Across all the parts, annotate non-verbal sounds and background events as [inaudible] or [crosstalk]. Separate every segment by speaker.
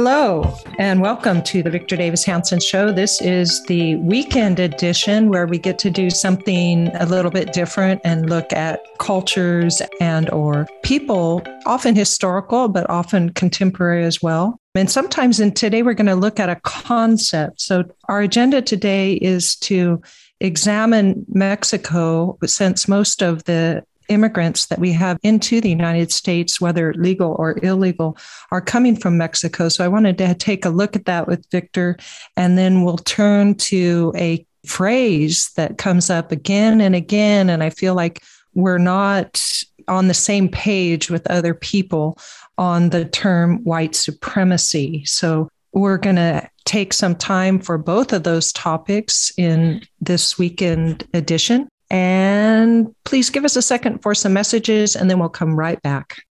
Speaker 1: Hello, and welcome to the Victor Davis Hanson Show. This is the weekend edition where we get to do something a little bit different and look at cultures and or people, often historical, but often contemporary as well. And sometimes, and today we're going to look at a concept. So our agenda today is to examine Mexico, since most of the immigrants that we have into the United States, whether legal or illegal, are coming from Mexico. So I wanted to take a look at that with Victor, and then we'll turn to a phrase that comes up again and again. And I feel like we're not on the same page with other people on the term white supremacy. So we're going to take some time for both of those topics in this weekend edition. And please give us a second for some messages, and then we'll come right back.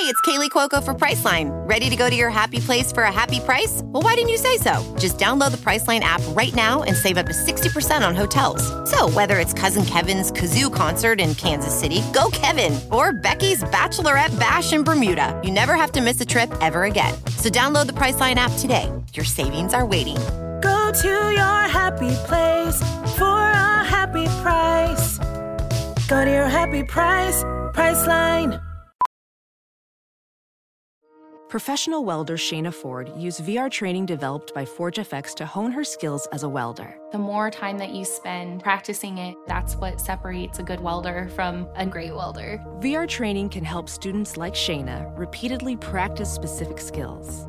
Speaker 2: Hey, it's Kaley Cuoco for Priceline. Ready to go to your happy place for a happy price? Well, why didn't you say so? Just download the Priceline app right now and save up to 60% on hotels. So, whether it's Cousin Kevin's Kazoo concert in Kansas City, go Kevin, or Becky's Bachelorette Bash in Bermuda, you never have to miss a trip ever again. So, download the Priceline app today. Your savings are waiting
Speaker 3: Go to your happy place for a happy price. Go to your happy price, Priceline.
Speaker 4: Professional welder Shayna Ford used VR training developed by ForgeFX to hone her skills as a welder.
Speaker 5: The more time that you spend practicing it, that's what separates a good welder from a great welder.
Speaker 4: VR training can help students like Shayna repeatedly practice specific skills.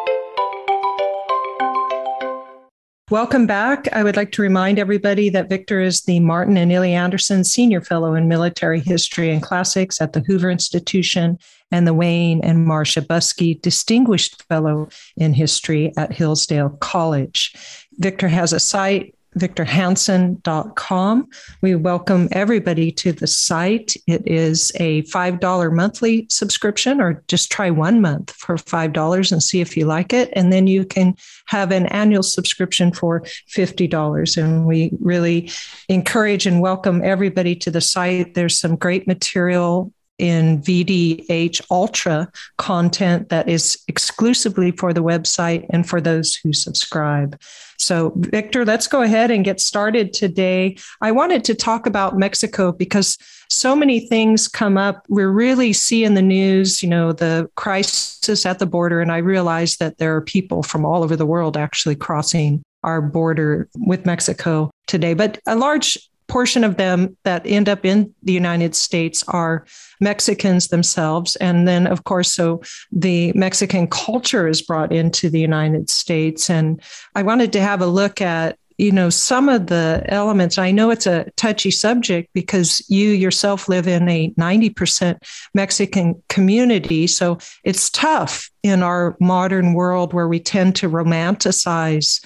Speaker 1: Welcome back. I would like to remind everybody that Victor is the Martin and Illie Anderson Senior Fellow in Military History and Classics at the Hoover Institution and the Wayne and Marcia Buske Distinguished Fellow in History at Hillsdale College. Victor has a site, victorhanson.com. We welcome everybody to the site. It is a $5 monthly subscription, or just try one month for $5 and see if you like it. And then you can have an annual subscription for $50. And we really encourage and welcome everybody to the site. There's some great material in VDH Ultra content that is exclusively for the website and for those who subscribe. So, Victor, let's go ahead and get started today. I wanted to talk about Mexico because so many things come up. We're really seeing the news, you know, the crisis at the border. And I realize that there are people from all over the world actually crossing our border with Mexico today. But a large portion of them that end up in the United States are Mexicans themselves. And then, of course, so the Mexican culture is brought into the United States. And I wanted to have a look at you know some of the elements i know it's a touchy subject because you yourself live in a 90% mexican community so it's tough in our modern world where we tend to romanticize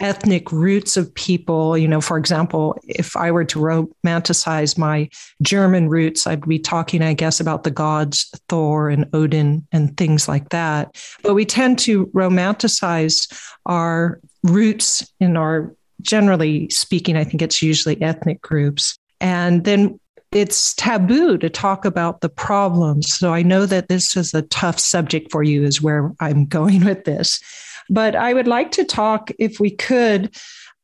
Speaker 1: ethnic roots of people. You know, for example, if I were to romanticize my German roots, I'd be talking, I guess, about the gods Thor and Odin and things like that. But we tend to romanticize our roots in our, generally speaking, I think it's usually ethnic groups. And then it's taboo to talk about the problems. So I know that this is a tough subject for you, is where I'm [laughs] going with this. But I would like to talk, if we could,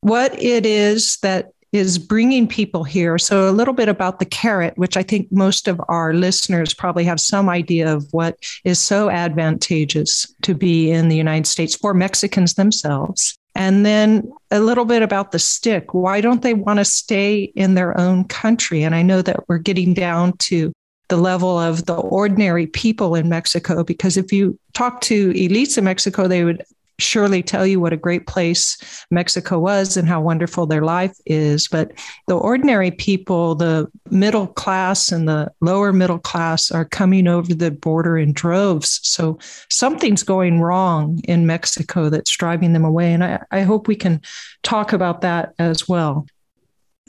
Speaker 1: what it is that is bringing people here. So, a little bit about the carrot, which I think most of our listeners probably have some idea of what is so advantageous to be in the United States for Mexicans themselves. And then a little bit about the stick. Why don't they want to stay in their own country? And I know that we're getting down to the level of the ordinary people in Mexico, because if you talk to elites in Mexico, they would surely tell you what a great place Mexico was and how wonderful their life is. But the ordinary people, the middle class and the lower middle class, are coming over the border in droves. So something's going wrong in Mexico that's driving them away. And I, I hope we can talk about that as well.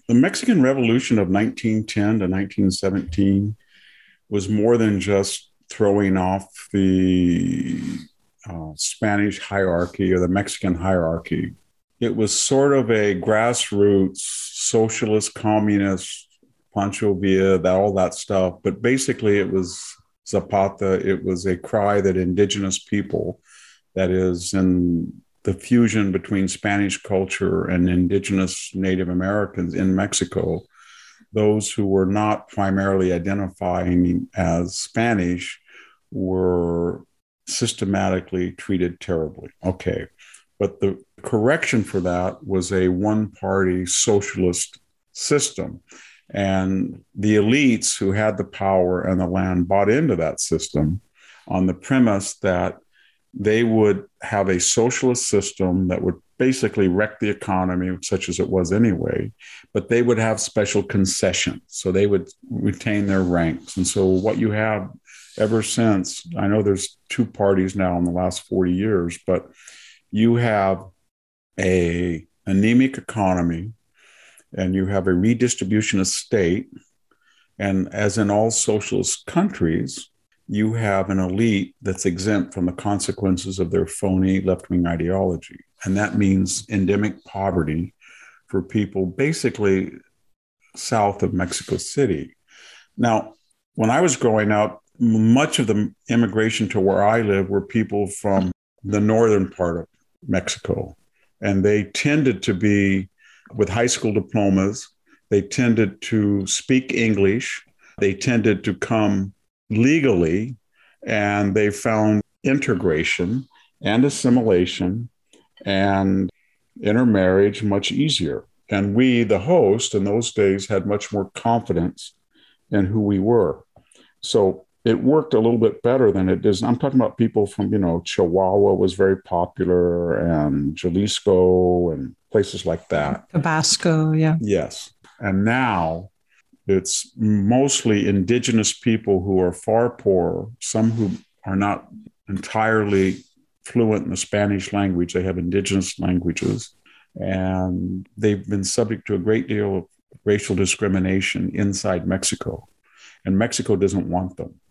Speaker 6: The Mexican Revolution of 1910 to 1917 was more than just throwing off the uh, Spanish hierarchy or the Mexican hierarchy. It was sort of a grassroots socialist, communist, Pancho Villa, that, all that stuff. But basically, it was Zapata. It was a cry that indigenous people, that is, in the fusion between Spanish culture and indigenous Native Americans in Mexico, those who were not primarily identifying as Spanish were systematically treated terribly. Okay. But the correction for that was a one party socialist system. And the elites who had the power and the land bought into that system on the premise that they would have a socialist system that would basically wreck the economy, such as it was anyway, but they would have special concessions. So they would retain their ranks. And so what you have ever since. I know there's two parties now in the last 40 years, but you have a anemic economy and you have a redistribution of state. And as in all socialist countries, you have an elite that's exempt from the consequences of their phony left wing ideology. And that means endemic poverty for people basically south of Mexico City. Now, when I was growing up, much of the immigration to where I live were people from the northern part of Mexico. And they tended to be with high school diplomas. They tended to speak English. They tended to come legally. And they found integration and assimilation and intermarriage much easier. And we, the host, in those days had much more confidence in who we were. So it worked a little bit better than it does. I'm talking about people from, you know, Chihuahua was very popular and Jalisco and places like that.
Speaker 1: Tabasco, yeah.
Speaker 6: Yes. And now it's mostly indigenous people who are far poorer, some who are not entirely fluent in the Spanish language. They have indigenous languages. And they've been subject to a great deal of racial discrimination inside Mexico. And Mexico doesn't want them.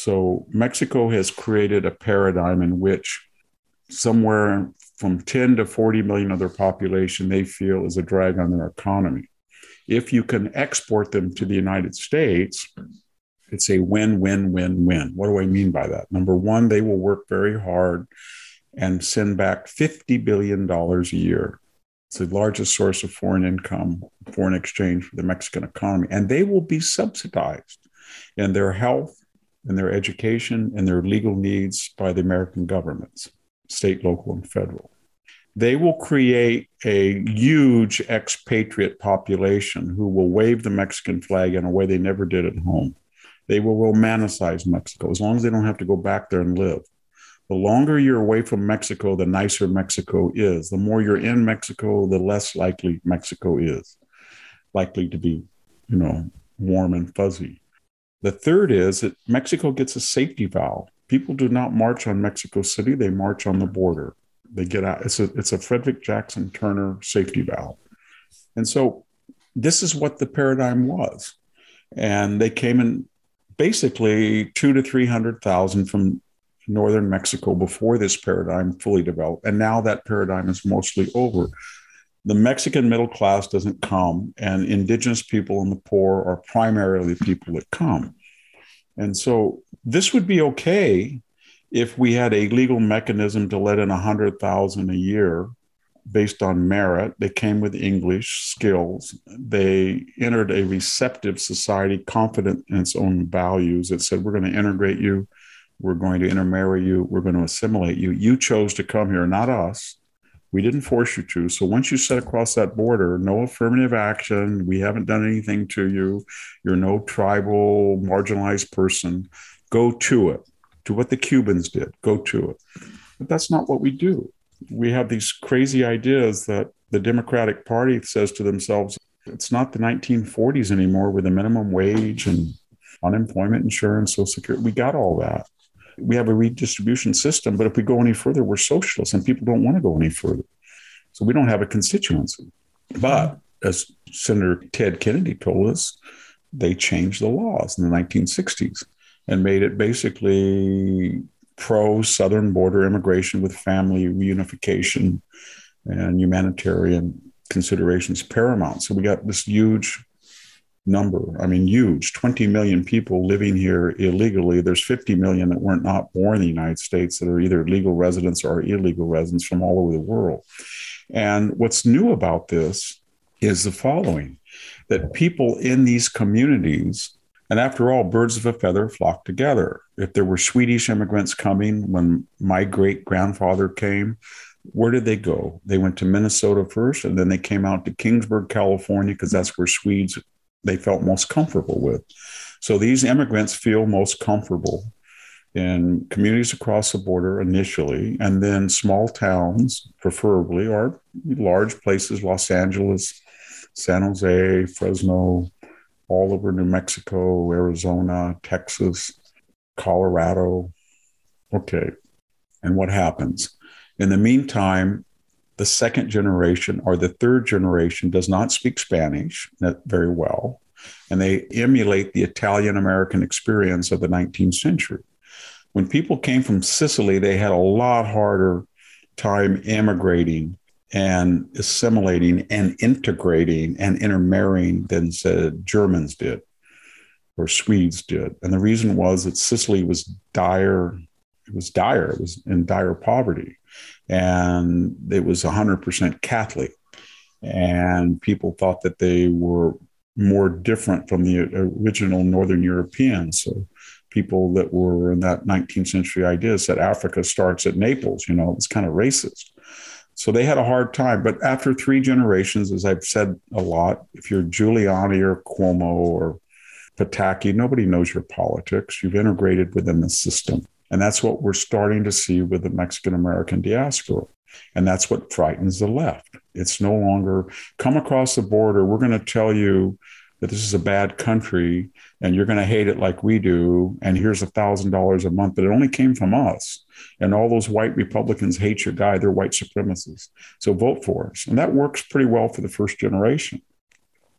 Speaker 6: So Mexico has created a paradigm in which somewhere from 10 to 40 million of their population they feel is a drag on their economy. If you can export them to the United States, it's a win, win, win, win. What do I mean by that? Number one, they will work very hard and send back $50 billion a year. It's the largest source of foreign income, foreign exchange for the Mexican economy. And they will be subsidized in their health, and their education and their legal needs by the American governments, state, local, and federal. They will create a huge expatriate population who will wave the Mexican flag in a way they never did at home. They will romanticize Mexico as long as they don't have to go back there and live. The longer you're away from Mexico, the nicer Mexico is. The more you're in Mexico, the less likely Mexico is likely to be, you know, warm and fuzzy. The third is that Mexico gets a safety valve. People do not march on Mexico City, they march on the border. They get out. It's a, it's a Frederick Jackson Turner safety valve. And so this is what the paradigm was. And they came in basically two to 300,000 from northern Mexico before this paradigm fully developed. And now that paradigm is mostly over. The Mexican middle class doesn't come, and indigenous people and the poor are primarily the people that come. And so this would be okay if we had a legal mechanism to let in 100,000 a year based on merit. They came with English skills. They entered a receptive society confident in its own values that said, We're going to integrate you. We're going to intermarry you. We're going to assimilate you. You chose to come here, not us. We didn't force you to. So once you set across that border, no affirmative action. We haven't done anything to you. You're no tribal, marginalized person. Go to it. Do what the Cubans did. Go to it. But that's not what we do. We have these crazy ideas that the Democratic Party says to themselves, it's not the 1940s anymore with a minimum wage and unemployment insurance, social security. We got all that. We have a redistribution system, but if we go any further, we're socialists and people don't want to go any further. So we don't have a constituency. But as Senator Ted Kennedy told us, they changed the laws in the 1960s and made it basically pro southern border immigration with family reunification and humanitarian considerations paramount. So we got this huge number. I mean, huge 20 million people living here illegally. There's 50 million that weren't not born in the United States that are either legal residents or illegal residents from all over the world. And what's new about this is the following that people in these communities, and after all, birds of a feather flock together. If there were Swedish immigrants coming when my great grandfather came, where did they go? They went to Minnesota first, and then they came out to Kingsburg, California, because that's where Swedes they felt most comfortable with. So these immigrants feel most comfortable in communities across the border initially, and then small towns, preferably, or large places, Los Angeles, San Jose, Fresno, all over New Mexico, Arizona, Texas, Colorado. Okay. And what happens? In the meantime, the second generation or the third generation does not speak Spanish uh, very well, and they emulate the Italian American experience of the 19th century. When people came from Sicily, they had a lot harder time immigrating and assimilating and integrating and intermarrying than said Germans did or Swedes did. And the reason was that Sicily was dire, it was dire, it was in dire poverty and it was 100% Catholic. And people thought that they were more different from the original Northern Europeans. So people that were in that 19th century idea said Africa starts at Naples, you know, it's kind of racist. So they had a hard time. But after three generations, as I've said a lot, if you're Giuliani or Cuomo or Pataki, nobody knows your politics. You've integrated within the system. And that's what we're starting to see with the Mexican American diaspora. And that's what frightens the left. It's no longer come across the border. We're going to tell you that this is a bad country and you're going to hate it like we do. And here's a thousand dollars a month, but it only came from us. And all those white Republicans hate your guy. They're white supremacists. So vote for us. And that works pretty well for the first generation.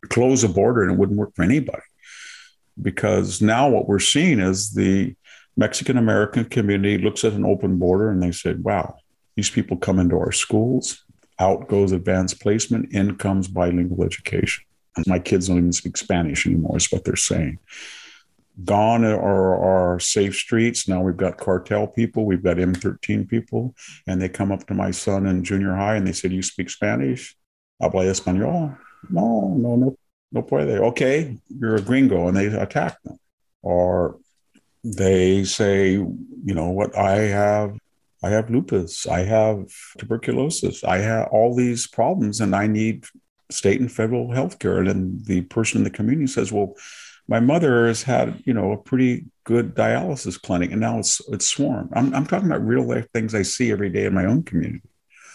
Speaker 6: Close the border and it wouldn't work for anybody. Because now what we're seeing is the Mexican American community looks at an open border and they said, wow, these people come into our schools, out goes advanced placement, in comes bilingual education. My kids don't even speak Spanish anymore, is what they're saying. Gone are our safe streets. Now we've got cartel people, we've got M13 people, and they come up to my son in junior high and they said, You speak Spanish? Habla español? No, no, no, no puede. Okay, you're a gringo, and they attack them. Or they say, you know, what I have, I have lupus, I have tuberculosis, I have all these problems, and I need state and federal health care. And then the person in the community says, well, my mother has had, you know, a pretty good dialysis clinic, and now it's it's swarm. I'm, I'm talking about real life things I see every day in my own community.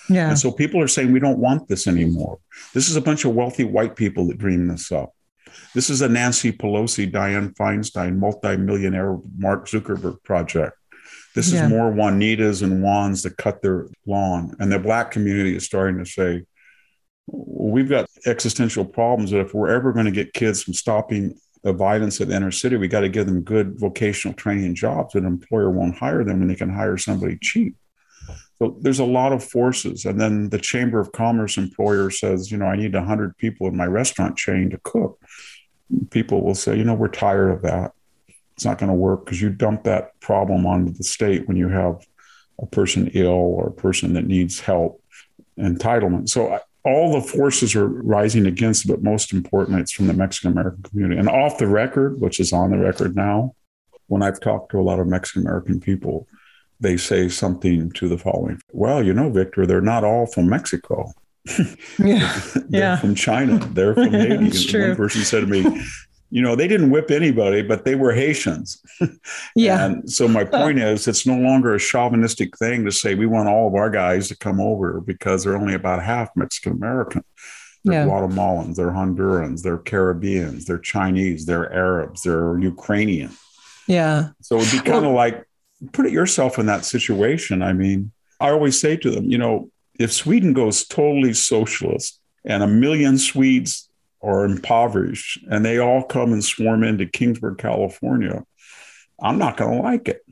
Speaker 6: Yeah. And so people are saying we don't want this anymore. This is a bunch of wealthy white people that dream this up. This is a Nancy Pelosi, Dianne Feinstein, multimillionaire Mark Zuckerberg project. This yeah. is more Juanitas and Juans that cut their lawn. And the Black community is starting to say, we've got existential problems that if we're ever going to get kids from stopping the violence at the inner city, we got to give them good vocational training jobs. An employer won't hire them and they can hire somebody cheap. So there's a lot of forces. And then the Chamber of Commerce employer says, you know, I need 100 people in my restaurant chain to cook. People will say, you know, we're tired of that. It's not going to work because you dump that problem onto the state when you have a person ill or a person that needs help, entitlement. So all the forces are rising against, but most importantly, it's from the Mexican American community. And off the record, which is on the record now, when I've talked to a lot of Mexican American people, they say something to the following Well, you know, Victor, they're not all from Mexico. [laughs]
Speaker 1: Yeah. [laughs]
Speaker 6: they're
Speaker 1: Yeah.
Speaker 6: from China. They're from [laughs] Haiti.
Speaker 1: True.
Speaker 6: One person said to me, you know, they didn't whip anybody, but they were Haitians.
Speaker 1: Yeah.
Speaker 6: And so my point is, it's no longer a chauvinistic thing to say we want all of our guys to come over because they're only about half Mexican American. They're
Speaker 1: Yeah.
Speaker 6: Guatemalans, they're Hondurans, they're Caribbeans, they're Chinese, they're Arabs, they're Ukrainian.
Speaker 1: Yeah.
Speaker 6: So it'd be kind of like put yourself in that situation. I mean, I always say to them, you know, if Sweden goes totally socialist and a million Swedes are impoverished and they all come and swarm into Kingsburg, California, I'm not going to like it.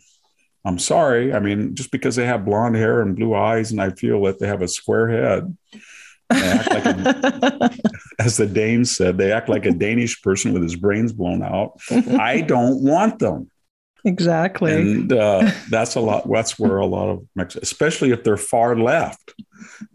Speaker 6: I'm sorry. I mean, just because they have blonde hair and blue eyes and I feel that they have a square head, they act like a, [laughs] as the Danes said, they act like a Danish person with his brains blown out. [laughs] I don't want them.
Speaker 1: Exactly.
Speaker 6: And uh, that's a lot. That's where a lot of especially if they're far left,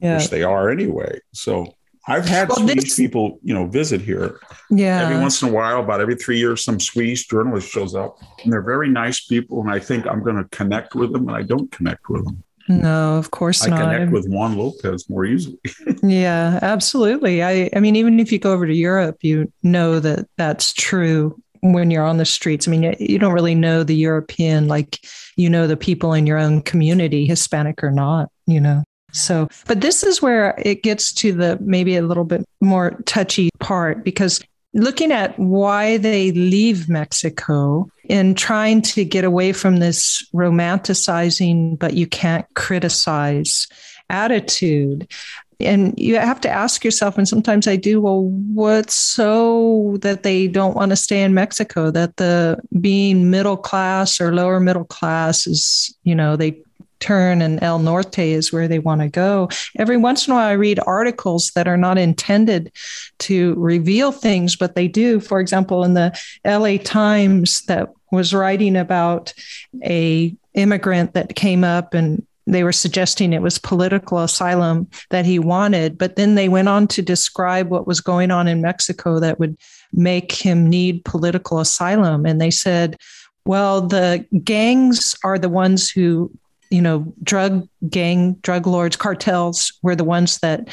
Speaker 1: yeah.
Speaker 6: which they are anyway. So I've had
Speaker 1: Well,
Speaker 6: Swedish
Speaker 1: this-
Speaker 6: people, you know, visit here
Speaker 1: Yeah.
Speaker 6: every once in a while. About every three years, some Swedish journalist shows up, and they're very nice people. And I think I'm going to connect with them, and I don't connect with them.
Speaker 1: no, of course
Speaker 6: I
Speaker 1: not.
Speaker 6: I connect with Juan Lopez more easily. [laughs]
Speaker 1: Yeah, absolutely. I, I mean, even if you go over to Europe, you know that that's true when you're on the streets. I mean, you- don't really know the European like you know the people in your own community, Hispanic or not, you know. So, but this is where it gets to the maybe a little bit more touchy part because looking at why they leave Mexico and trying to get away from this romanticizing, but you can't criticize attitude. And you have to ask yourself, and sometimes I do, well, what's so that they don't want to stay in Mexico? That the being middle class or lower middle class is, you know, they turn and El Norte is where they want to go. Every once in a while, I read articles that are not intended to reveal things, but they do. For example, in the LA Times that was writing about a immigrant that came up and they were suggesting it was political asylum that he wanted, but then they went on to describe what was going on in Mexico that would make him need political asylum. And they said, well, the gangs are the ones who, you know, drug gang, drug lords, cartels were the ones that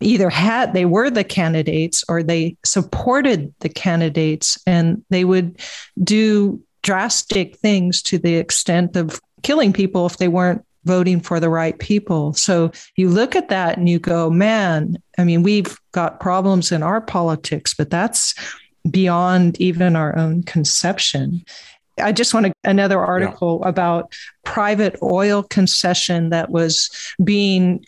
Speaker 1: either had, they were the candidates or they supported the candidates and they would do drastic things to the extent of killing people if they weren't voting for the right people. So you look at that and you go, man, I mean, we've got problems in our politics, but that's beyond even our own conception. I just want to, another article yeah. about private oil concession that was being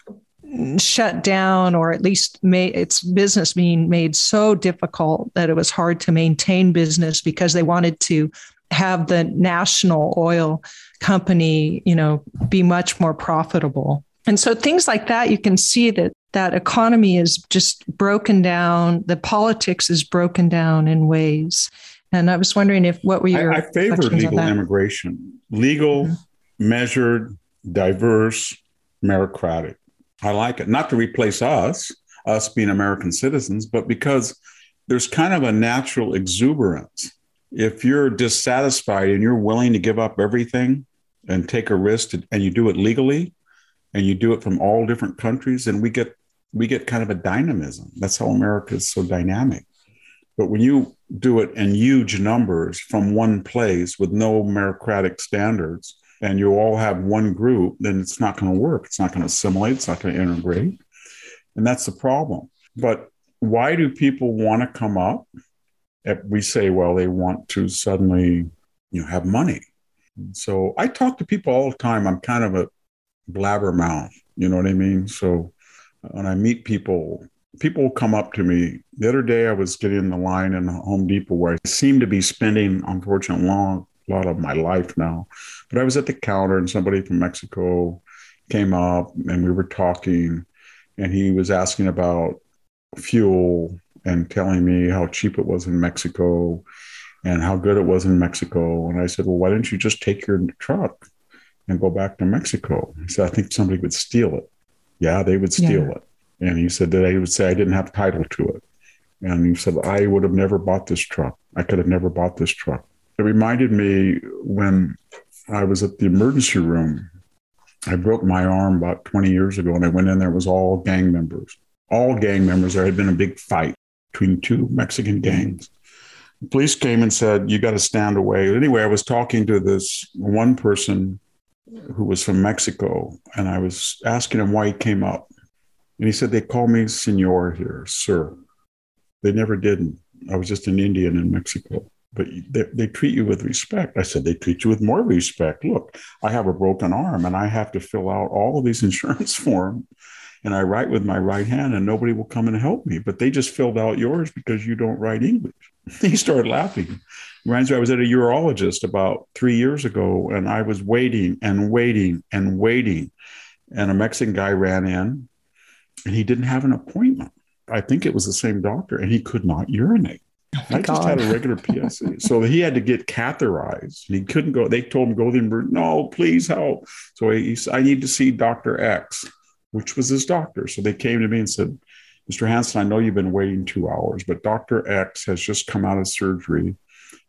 Speaker 1: shut down or at least made its business being made so difficult that it was hard to maintain business because they wanted to have the national oil company you know be much more profitable. And so things like that you can see that that economy is just broken down. The politics is broken down in ways. And i was wondering if what were your
Speaker 6: i, I favor legal immigration. Legal mm-hmm. measured diverse meritocratic. I like it. Not to replace us us being american citizens but because there's kind of a natural exuberance if you're dissatisfied and you're willing to give up everything and take a risk to, and you do it legally and you do it from all different countries and we get we get kind of a dynamism. That's how america is so dynamic. But when you do it in huge numbers from one place with no meritocratic standards and you all have one group then it's not going to work. It's not going to assimilate. It's not going to integrate. And that's the problem. But why do people want to come up we say, well, they want to suddenly, you know, have money. So I talk to people all the time. I'm kind of a blabbermouth, you know what I mean? So when I meet people, people come up to me. The other day, I was getting in the line in Home Depot where I seem to be spending, unfortunately, a lot of my life now. But I was at the counter and somebody from Mexico came up and we were talking, and he was asking about fuel and telling me how cheap it was in Mexico and how good it was in Mexico. And I said, Well, why don't you just take your truck and go back to Mexico? He said, I think somebody would steal it. Yeah, they would steal yeah. it. And he said that I would say I didn't have title to it. And he said, I would have never bought this truck. I could have never bought this truck. It reminded me when I was at the emergency room I broke my arm about 20 years ago and I went in there, it was all gang members, all gang members. There had been a big fight between two Mexican gangs. The police came and said, You got to stand away. Anyway, I was talking to this one person who was from Mexico and I was asking him why he came up. And he said, They call me senor here, sir. They never didn't. I was just an Indian in Mexico but they, they, treat you with respect. I said, they treat you with more respect. Look, I have a broken arm and I have to fill out all of these [laughs] insurance forms and I write with my right hand and nobody will come and help me. But they just filled out yours because you don't write English. [laughs] he started laughing. Reminds me, I was at a urologist about three years ago and I was waiting and waiting and waiting. And a Mexican guy ran in and he didn't have an appointment. I think it was the same doctor and he could not urinate. Oh I just had a regular [laughs] PSA. so he had to get catheterized. He couldn't go. They told him, go there. No, please help. So he said, I need to see Dr. X, which was his doctor. So they came to me and said, Mr. Hanson, I know you've been waiting two hours, but Dr. X has just come out of surgery.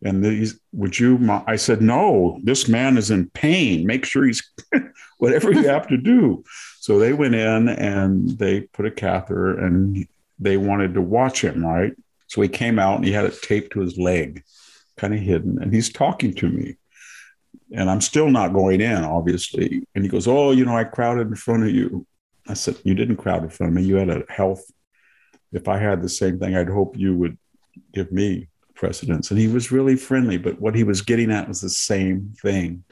Speaker 6: And these, would you? I said, no, this man is in pain. Make sure he's [laughs] whatever you have to do. So they went in and they put a catheter and they wanted to watch him, right? So he came out and he had it taped to his leg, kind of hidden, and he's talking to me. And I'm still not going in, obviously. And he goes, Oh, you know, I crowded in front of you. I said, You didn't crowd in front of me. You had a health. If I had the same thing, I'd hope you would give me precedence. And he was really friendly, but what he was getting at was the same thing.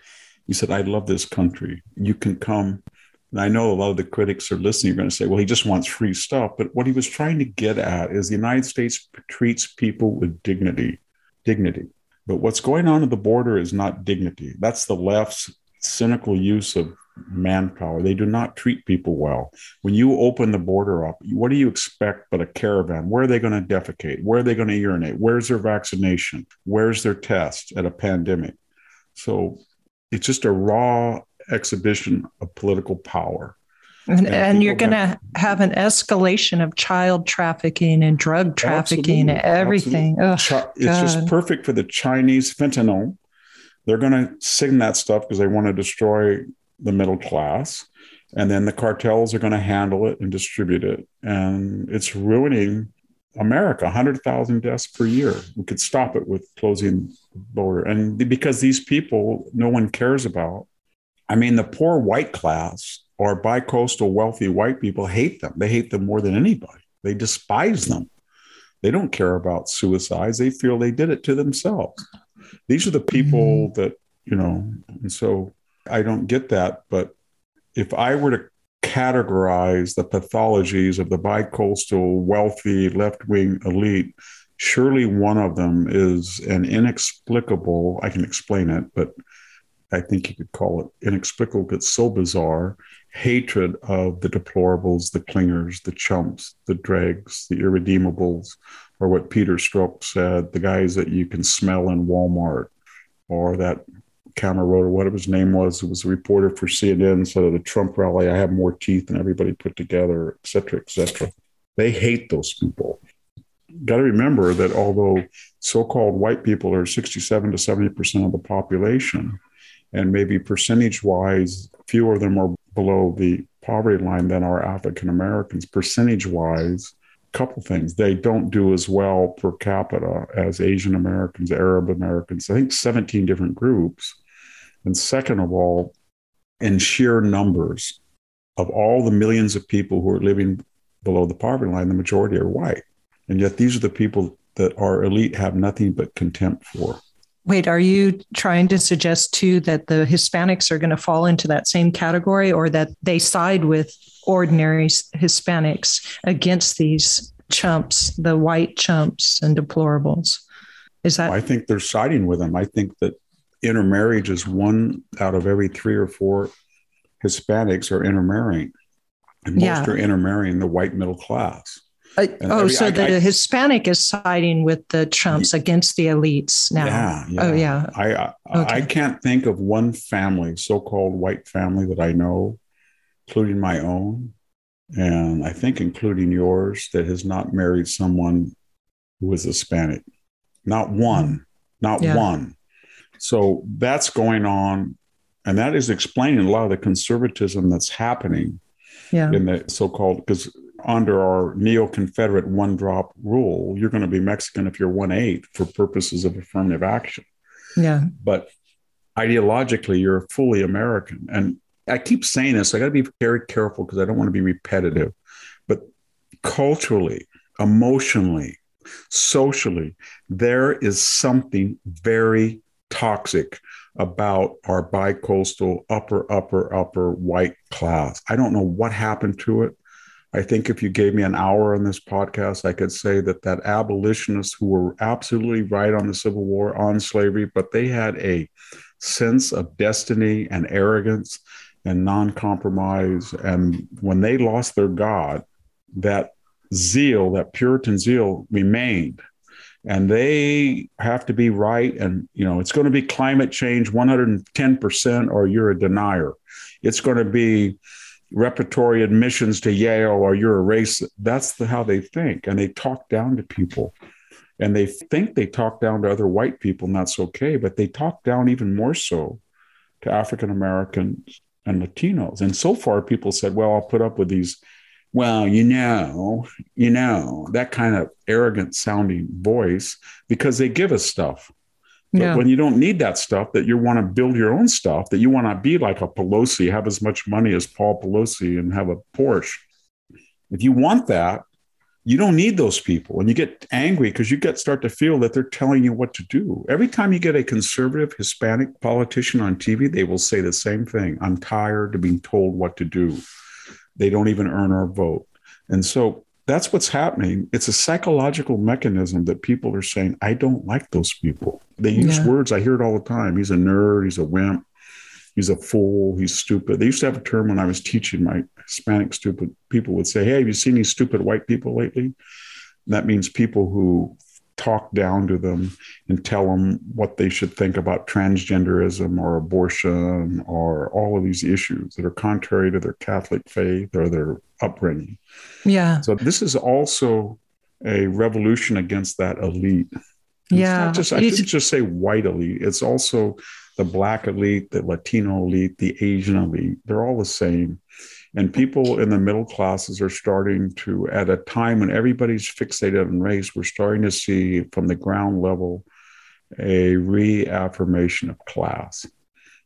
Speaker 6: He said, I love this country. You can come and I know a lot of the critics are listening, you're going to say, well, he just wants free stuff. But what he was trying to get at is the United States treats people with dignity, dignity. But what's going on at the border is not dignity. That's the left's cynical use of manpower. They do not treat people well. When you open the border up, what do you expect but a caravan? Where are they going to defecate? Where are they going to urinate? Where's their vaccination? Where's their test at a pandemic? So it's just a raw exhibition of political power.
Speaker 1: And, and, and you're going to have an escalation of child trafficking and drug trafficking, and everything.
Speaker 6: Ch- it's just perfect for the Chinese fentanyl. They're going to sing that stuff because they want to destroy the middle class. And then the cartels are going to handle it and distribute it. And it's ruining America, 100,000 deaths per year. We could stop it with closing the border. And because these people no one cares about, I mean, the poor white class or bicoastal wealthy white people hate them. They hate them more than anybody. They despise them. They don't care about suicides. They feel they did it to themselves. These are the people mm-hmm. that, you know, and so I don't get that. But if I were to categorize the pathologies of the bicoastal wealthy left wing elite, surely one of them is an inexplicable, I can explain it, but I think you could call it inexplicable, it's so bizarre hatred of the deplorables, the clingers, the chumps, the dregs, the irredeemables, or what Peter Strzok said, the guys that you can smell in Walmart, or that camera or whatever his name was, was a reporter for CNN, said at the Trump rally, I have more teeth than everybody put together, et cetera, et cetera. They hate those people. Got to remember that although so called white people are 67 to 70% of the population, and maybe percentage wise, fewer of them are below the poverty line than are African Americans. Percentage wise, a couple things. They don't do as well per capita as Asian Americans, Arab Americans, I think 17 different groups. And second of all, in sheer numbers of all the millions of people who are living below the poverty line, the majority are white. And yet these are the people that our elite have nothing but contempt for.
Speaker 1: Wait, are you trying to suggest too that the Hispanics are going to fall into that same category or that they side with ordinary Hispanics against these chumps, the white chumps and deplorables? Is that?
Speaker 6: I think they're siding with them. I think that intermarriage is one out of every three or four Hispanics are intermarrying. And most yeah. are intermarrying the white middle class.
Speaker 1: Uh, oh, every, so I, the I, Hispanic is siding with the Trumps against the elites now.
Speaker 6: Yeah, yeah.
Speaker 1: Oh, yeah.
Speaker 6: I I, okay. I can't think of one family, so-called white family, that I know, including my own, and I think including yours, that has not married someone who is Hispanic. Not one. Not yeah. one. So that's going on And that is explaining a lot of the conservatism that's happening
Speaker 1: Yeah.
Speaker 6: in the so-called because under our neo-Confederate one-drop rule, you're going to be Mexican if you're one eighth for purposes of affirmative action.
Speaker 1: Yeah.
Speaker 6: But ideologically, you're fully American. And I keep saying this, I got to be very careful because I don't want to be repetitive. But culturally, emotionally, socially, there is something very toxic about our bicoastal upper, upper, upper white class. I don't know what happened to it. I think if you gave me an hour on this podcast, I could say that that abolitionists who were absolutely right on the Civil War, on slavery, but they had a sense of destiny and arrogance and non-compromise. And when they lost their God, that zeal, that Puritan zeal remained. And they have to be right. And, you know, it's going to be climate change 110%, or you're a denier. It's going to be repertory admissions to Yale, or you're a racist. That's the, how they think. And they talk down to people. And they think they talk down to other white people, and that's okay. But they talk down even more so to African Americans and Latinos. And so far, people said, well, I'll put up with these well, you know, you know, that kind of arrogant sounding voice because they give us stuff. But
Speaker 1: Yeah.
Speaker 6: when you don't need that stuff, that you want to build your own stuff, that you want to be like a Pelosi, have as much money as Paul Pelosi and have a Porsche. If you want that, you don't need those people. And you get angry because you get start to feel that they're telling you what to do. Every time you get a conservative Hispanic politician on TV, they will say the same thing. I'm tired of being told what to do. They don't even earn our vote. And so that's what's happening. It's a psychological mechanism that people are saying, I don't like those people. They use
Speaker 1: Yeah.
Speaker 6: words, I hear it all the time. He's a nerd, he's a wimp, he's a fool, he's stupid. They used to have a term when I was teaching my Hispanic stupid people would say, Hey, have you seen these stupid white people lately? And that means people who talk down to them and tell them what they should think about transgenderism or abortion or all of these issues that are contrary to their Catholic faith or their upbringing.
Speaker 1: Yeah.
Speaker 6: So this is also a revolution against that elite. It's
Speaker 1: Yeah.
Speaker 6: not just I shouldn't just say white elite. It's also the black elite, the Latino elite, the Asian elite. They're all the same. And people in the middle classes are starting to, at a time when everybody's fixated on race, we're starting to see from the ground level a reaffirmation of class.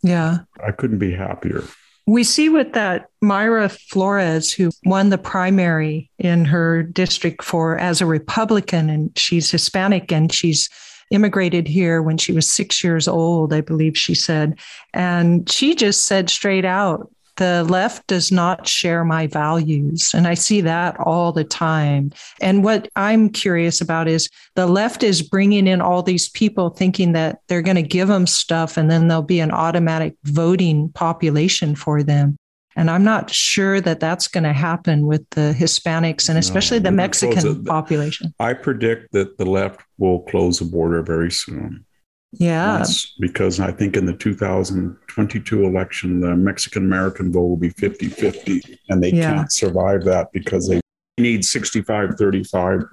Speaker 1: yeah.
Speaker 6: I couldn't be happier.
Speaker 1: We see with that Mayra Flores, who won the primary in her district for as a Republican, and she's Hispanic and she's immigrated here when she was six years old, I believe she said. And she just said straight out, the left does not share my values. And I see that all the time. And what I'm curious about is the left is bringing in all these people thinking that they're going to give them stuff and then there'll be an automatic voting population for them. And I'm not sure that that's going to happen with the Hispanics and
Speaker 6: No,
Speaker 1: especially the
Speaker 6: gonna close
Speaker 1: Mexican population.
Speaker 6: I predict that the left will close the border very soon.
Speaker 1: Yeah.
Speaker 6: Once- because I think in the 2022 election, the Mexican American vote will be 50 50, and they
Speaker 1: Yeah.
Speaker 6: can't survive that because they need 65 35,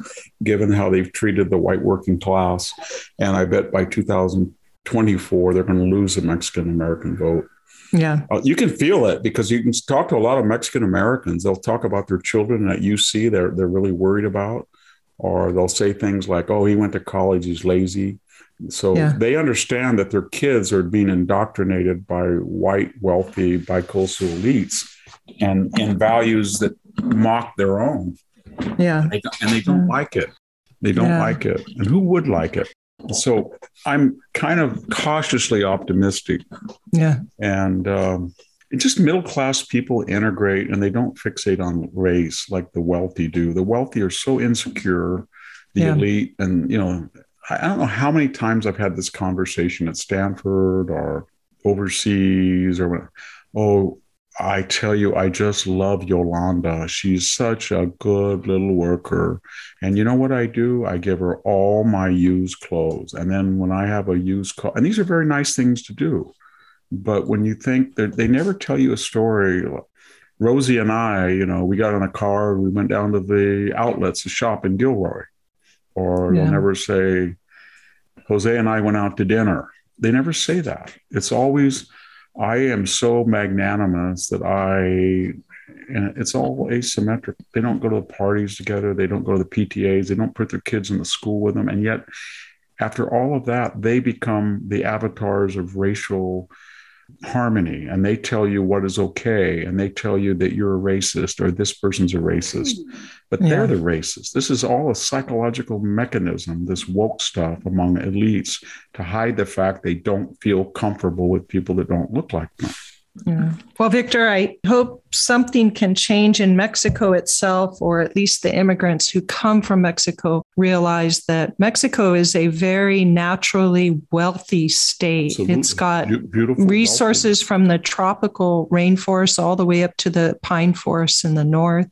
Speaker 6: given how they've treated the white working class. And I bet by 2024, they're going to lose the Mexican American vote.
Speaker 1: Yeah.
Speaker 6: Uh, you can feel it because you can talk to a lot of Mexican Americans. They'll talk about their children at UC they're they're really worried about, or they'll say things like, "Oh, he went to college, he's lazy." So
Speaker 1: Yeah.
Speaker 6: they understand that their kids are being indoctrinated by white, wealthy, bicoastal elites, and in values that mock their own,
Speaker 1: Yeah.
Speaker 6: they don't- and they don't
Speaker 1: Mm.
Speaker 6: like it. They don't
Speaker 1: Yeah.
Speaker 6: like it, and who would like it? So I'm kind of cautiously optimistic
Speaker 1: Yeah.
Speaker 6: and um, just middle class people integrate and they don't fixate on race like the wealthy do. The wealthy are so insecure, the
Speaker 1: Yeah.
Speaker 6: elite, and you know, I, don't know how many times I've had this conversation at Stanford or overseas or oh. I tell you, I just love Yolanda. She's such a good little worker. And you know what I do? I give her all my used clothes. And then when I have a used car, and these are very nice things to do. But when you think that they never tell you a story, Rosie and I, you know, we got in a car we went down to the outlets to shop in Gilroy. Or
Speaker 1: Yeah.
Speaker 6: they'll never say, Jose and I went out to dinner. They never say that. It's always, I am so magnanimous that I, and it's all asymmetric. They don't go to the parties together. They don't go to the PTAs. They don't put their kids in the school with them. And yet, after all of that, they become the avatars of racial harmony and they tell you what is okay and they tell you that you're a racist or this person's a racist but yeah. they're the racist this is all a psychological mechanism this woke stuff among elites to hide the fact they don't feel comfortable with people that don't look like them
Speaker 1: yeah. Well, Victor, I hope something can change in Mexico itself, or at least the immigrants who come from Mexico realize that Mexico is a very naturally wealthy state. Absolutely. It's got Beautiful, resources wealthy. from the tropical rainforest all the way up to the pine forests in the north,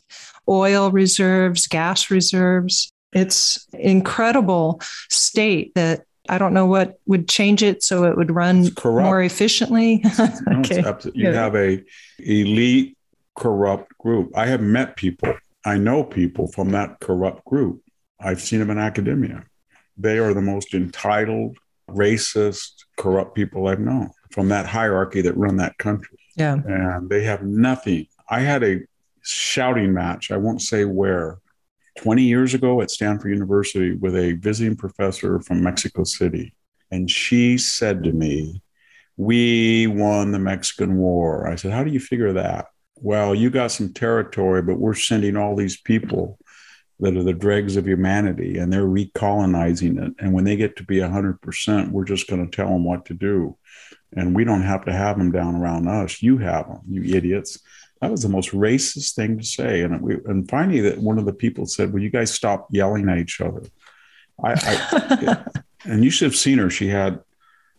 Speaker 1: oil reserves, gas reserves. It's incredible state that I don't know what would change it so it would run more efficiently. [laughs] [laughs]
Speaker 6: okay. No, you have a elite corrupt group. I have met people. I know people from that corrupt group. I've seen them in academia. They are the most entitled, racist, corrupt people I've known from that hierarchy that run that country.
Speaker 1: Yeah.
Speaker 6: And they have nothing. I had a shouting match. I won't say where 20 years ago at Stanford University with a visiting professor from Mexico City. And she said to me, We won the Mexican War. I said, How do you figure that? Well, you got some territory, but we're sending all these people that are the dregs of humanity and they're recolonizing it. And when they get to be 100%, we're just going to tell them what to do. And we don't have to have them down around us. You have them, you idiots that was the most racist thing to say. And we, and finally, that one of the people said, "Will you guys stop yelling at each other?" I, I [laughs] and you should have seen her. She had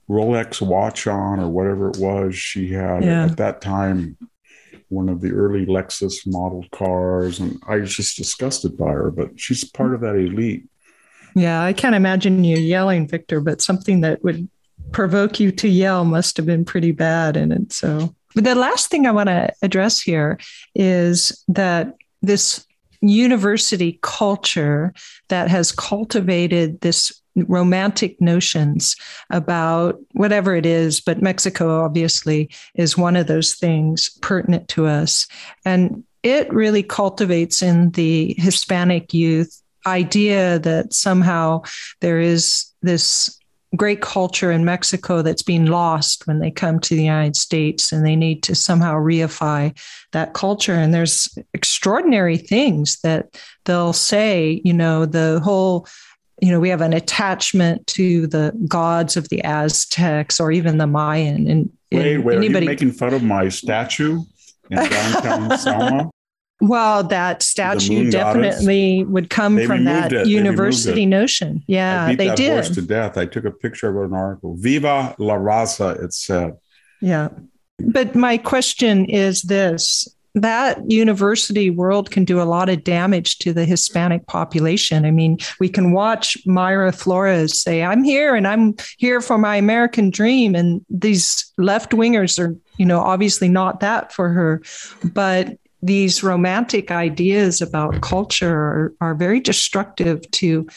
Speaker 6: Rolex watch on or whatever it was. She had yeah. at that time one of the early Lexus model cars, and I was just disgusted by her. But she's part of that elite.
Speaker 1: Yeah, I can't imagine you yelling, Victor, but something that would provoke you to yell must have been pretty bad. And it so but the last thing I want to address here is that this university culture that has cultivated this romantic notions about whatever it is, but Mexico obviously is one of those things pertinent to us. And it really cultivates in the Hispanic youth idea that somehow there is this great culture in Mexico that's being lost when they come to the United States and they need to somehow reify that culture. And there's extraordinary things that they'll say, you know, the whole you know, we have an attachment to the gods of the Aztecs or even the Mayan. And
Speaker 6: wait, wait, anybody... are you making fun of my statue in downtown [laughs] Selma?
Speaker 1: Well, that statue definitely goddess. would come they from that it. university notion. Yeah, they
Speaker 6: that
Speaker 1: did.
Speaker 6: Horse to death. I took a picture, I wrote an article. Viva la raza, it said.
Speaker 1: Yeah. But my question is this that university world can do a lot of damage to the Hispanic population. I mean, we can watch Mayra Flores say, I'm here and I'm here for my American dream. And these left wingers are, you know, obviously not that for her. But these romantic ideas about culture are, are very destructive to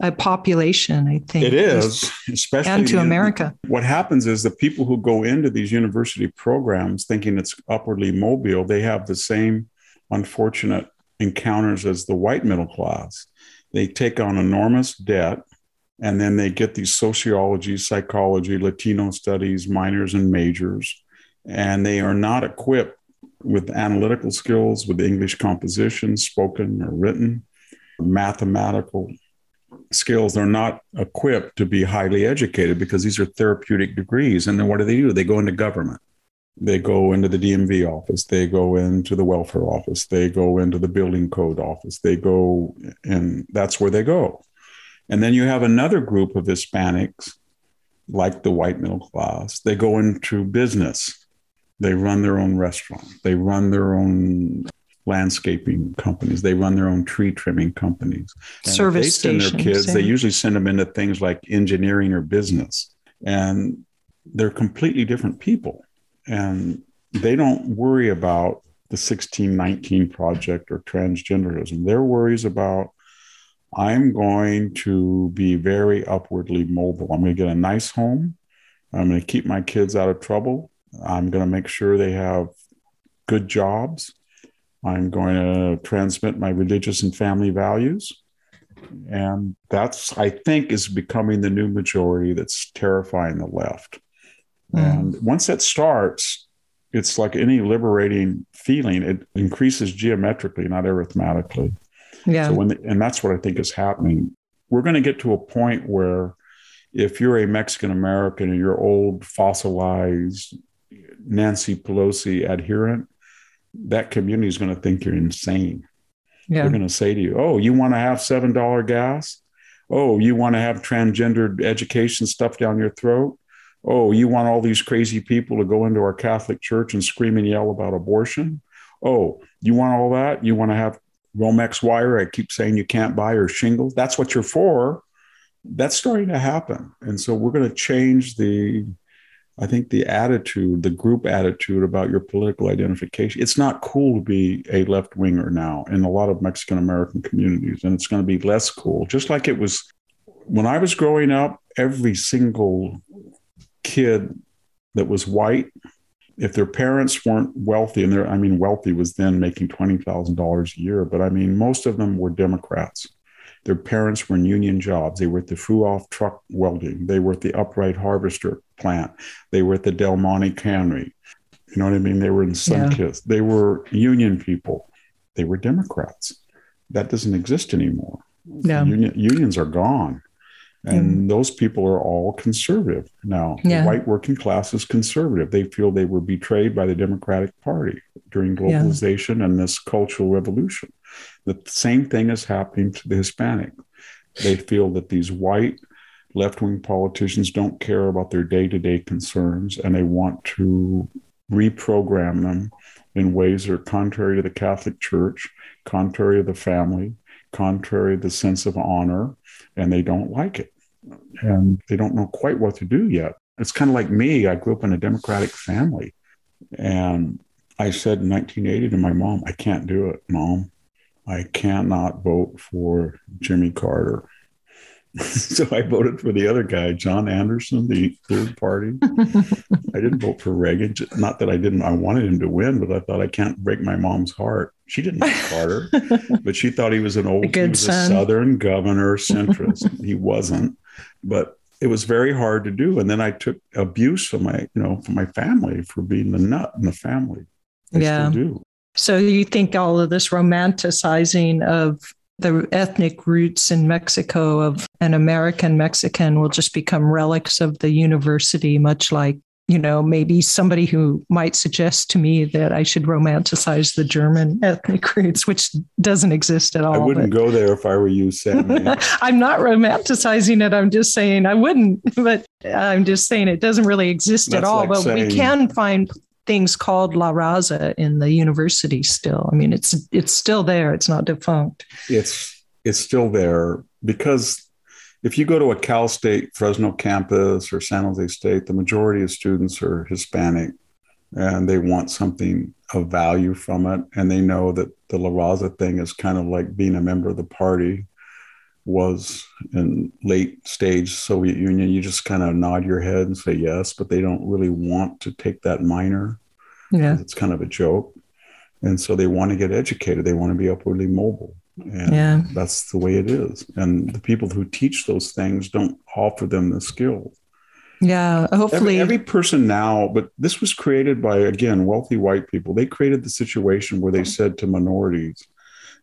Speaker 1: a population, I think.
Speaker 6: It is, especially
Speaker 1: and to America.
Speaker 6: What happens is the people who go into these university programs thinking it's upwardly mobile, they have the same unfortunate encounters as the white middle class. They take on enormous debt and then they get these sociology, psychology, Latino studies, minors and majors, and they are not equipped with analytical skills, with English composition, spoken or written, mathematical skills. They're not equipped to be highly educated because these are therapeutic degrees. And then what do they do? They go into government. They go into the DMV office. They go into the welfare office. They go into the building code office. They go, and that's where they go. And then you have another group of Hispanics, like the white middle class. They go into business they run their own restaurant. They run their own landscaping companies. They run their own tree trimming companies.
Speaker 1: And Service they send
Speaker 6: stations, their kids. Yeah. They usually send them into things like engineering or business, and they're completely different people. And they don't worry about the 1619 project or transgenderism. Their worries about I'm going to be very upwardly mobile. I'm going to get a nice home. I'm going to keep my kids out of trouble I'm going to make sure they have good jobs. I'm going to transmit my religious and family values. And that's, I think, is becoming the new majority that's terrifying the left. Mm. And once that starts, it's like any liberating feeling, it increases geometrically, not arithmetically. Yeah. So when the, and that's what I think is happening. We're going to get to a point where if you're a Mexican American and you're old, fossilized Nancy Pelosi adherent, that community is going to think you're insane. Yeah. They're going to say to you, "Oh, you want to have $7 gas? Oh, you want to have transgendered education stuff down your throat? Oh, you want all these crazy people to go into our Catholic church and scream and yell about abortion? Oh, you want all that? You want to have Romex wire? I keep saying you can't buy or shingles. That's what you're for. That's starting to happen. And so we're going to change the, I think, the attitude, the group attitude about your political identification. It's not cool to be a left winger now in a lot of Mexican American communities. And it's going to be less cool, just like it was when I was growing up, every single kid that was white, if their parents weren't wealthy, and they're, I mean, wealthy was then making $20,000 a year, but I mean, most of them were Democrats. Their parents were in union jobs. They were at the Fruehauf truck welding. They were at the Upright Harvester plant. They were at the Del Monte Cannery. You know what I mean? They were in Sunkist. Yeah. They were union people. They were Democrats. That doesn't exist anymore. Yeah. Union, unions are gone. And mm. those people are all conservative now. Yeah. The white working class is conservative. They feel they were betrayed by the Democratic Party during globalization yeah. and this cultural revolution. The same thing is happening to the Hispanic. They feel that these white left wing politicians don't care about their day to day concerns and they want to reprogram them in ways that are contrary to the Catholic Church, contrary to the family, contrary to the sense of honor, and they don't like it. And they don't know quite what to do yet. It's kind of like me. I grew up in a Democratic family. And I said in 1980 to my mom, I can't do it, mom. I cannot vote for Jimmy Carter. [laughs] so I voted for the other guy, John Anderson, the third party. [laughs] I didn't vote for Reagan. Not that I didn't, I wanted him to win, but I thought I can't break my mom's heart. She didn't like Carter, [laughs] but she thought he was an old, he was a Southern governor centrist. he wasn't, but it was very hard to do. And then I took abuse from my, you know, from my family for being the nut in the family. I yeah. do.
Speaker 1: So you think all of this romanticizing of the ethnic roots in Mexico of an American Mexican will just become relics of the university, much like you know, maybe somebody who might suggest to me that I should romanticize the German [laughs] ethnic roots, which doesn't exist at all. I
Speaker 6: wouldn't go there if I were you, Sam. [laughs]
Speaker 1: I'm not romanticizing it. I'm just saying I wouldn't, [laughs] but I'm just saying it doesn't really exist That's at all. Like but saying... we can find things called La Raza in the university still. I mean, it's it's still there. It's not defunct.
Speaker 6: It's it's still there because if you go to a Cal State Fresno campus or San Jose State, the majority of students are Hispanic and they want something of value from it. And they know that the La Raza thing is kind of like being a member of the party was in late stage Soviet Union. You just kind of nod your head and say yes, but they don't really want to take that minor. Yeah. It's kind of a joke. And so they want to get educated. They want to be upwardly mobile. And yeah. that's the way it is. And the people who teach those things don't offer them the skill.
Speaker 1: Yeah, hopefully.
Speaker 6: Every, every, person now, but this was created by, again, wealthy white people. They created the situation where they said to minorities,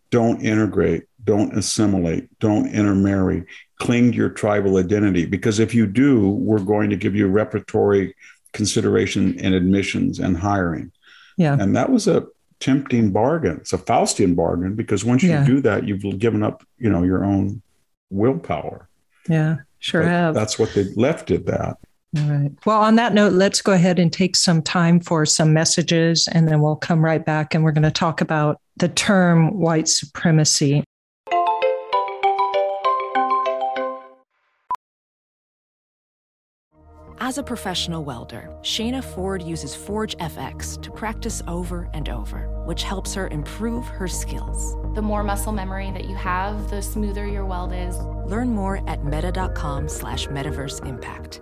Speaker 6: don't integrate, don't assimilate, don't intermarry, cling to your tribal identity. Because if you do, we're going to give you repertory consideration and admissions and hiring. Yeah. And that was a tempting bargain. It's a Faustian bargain because once you yeah. do that, you've given up, you know, your own willpower.
Speaker 1: Yeah, sure but have.
Speaker 6: That's what they left did that.
Speaker 1: All right. Well, on that note, let's go ahead and take some time for some messages, and then we'll come right back and we're going to talk about the term white supremacy.
Speaker 4: As a professional welder, Shayna Ford uses Forge FX to practice over and over, which helps her improve her skills.
Speaker 5: The more muscle memory that you have, the smoother your weld is.
Speaker 4: Learn more at meta.com slash metaverse impact.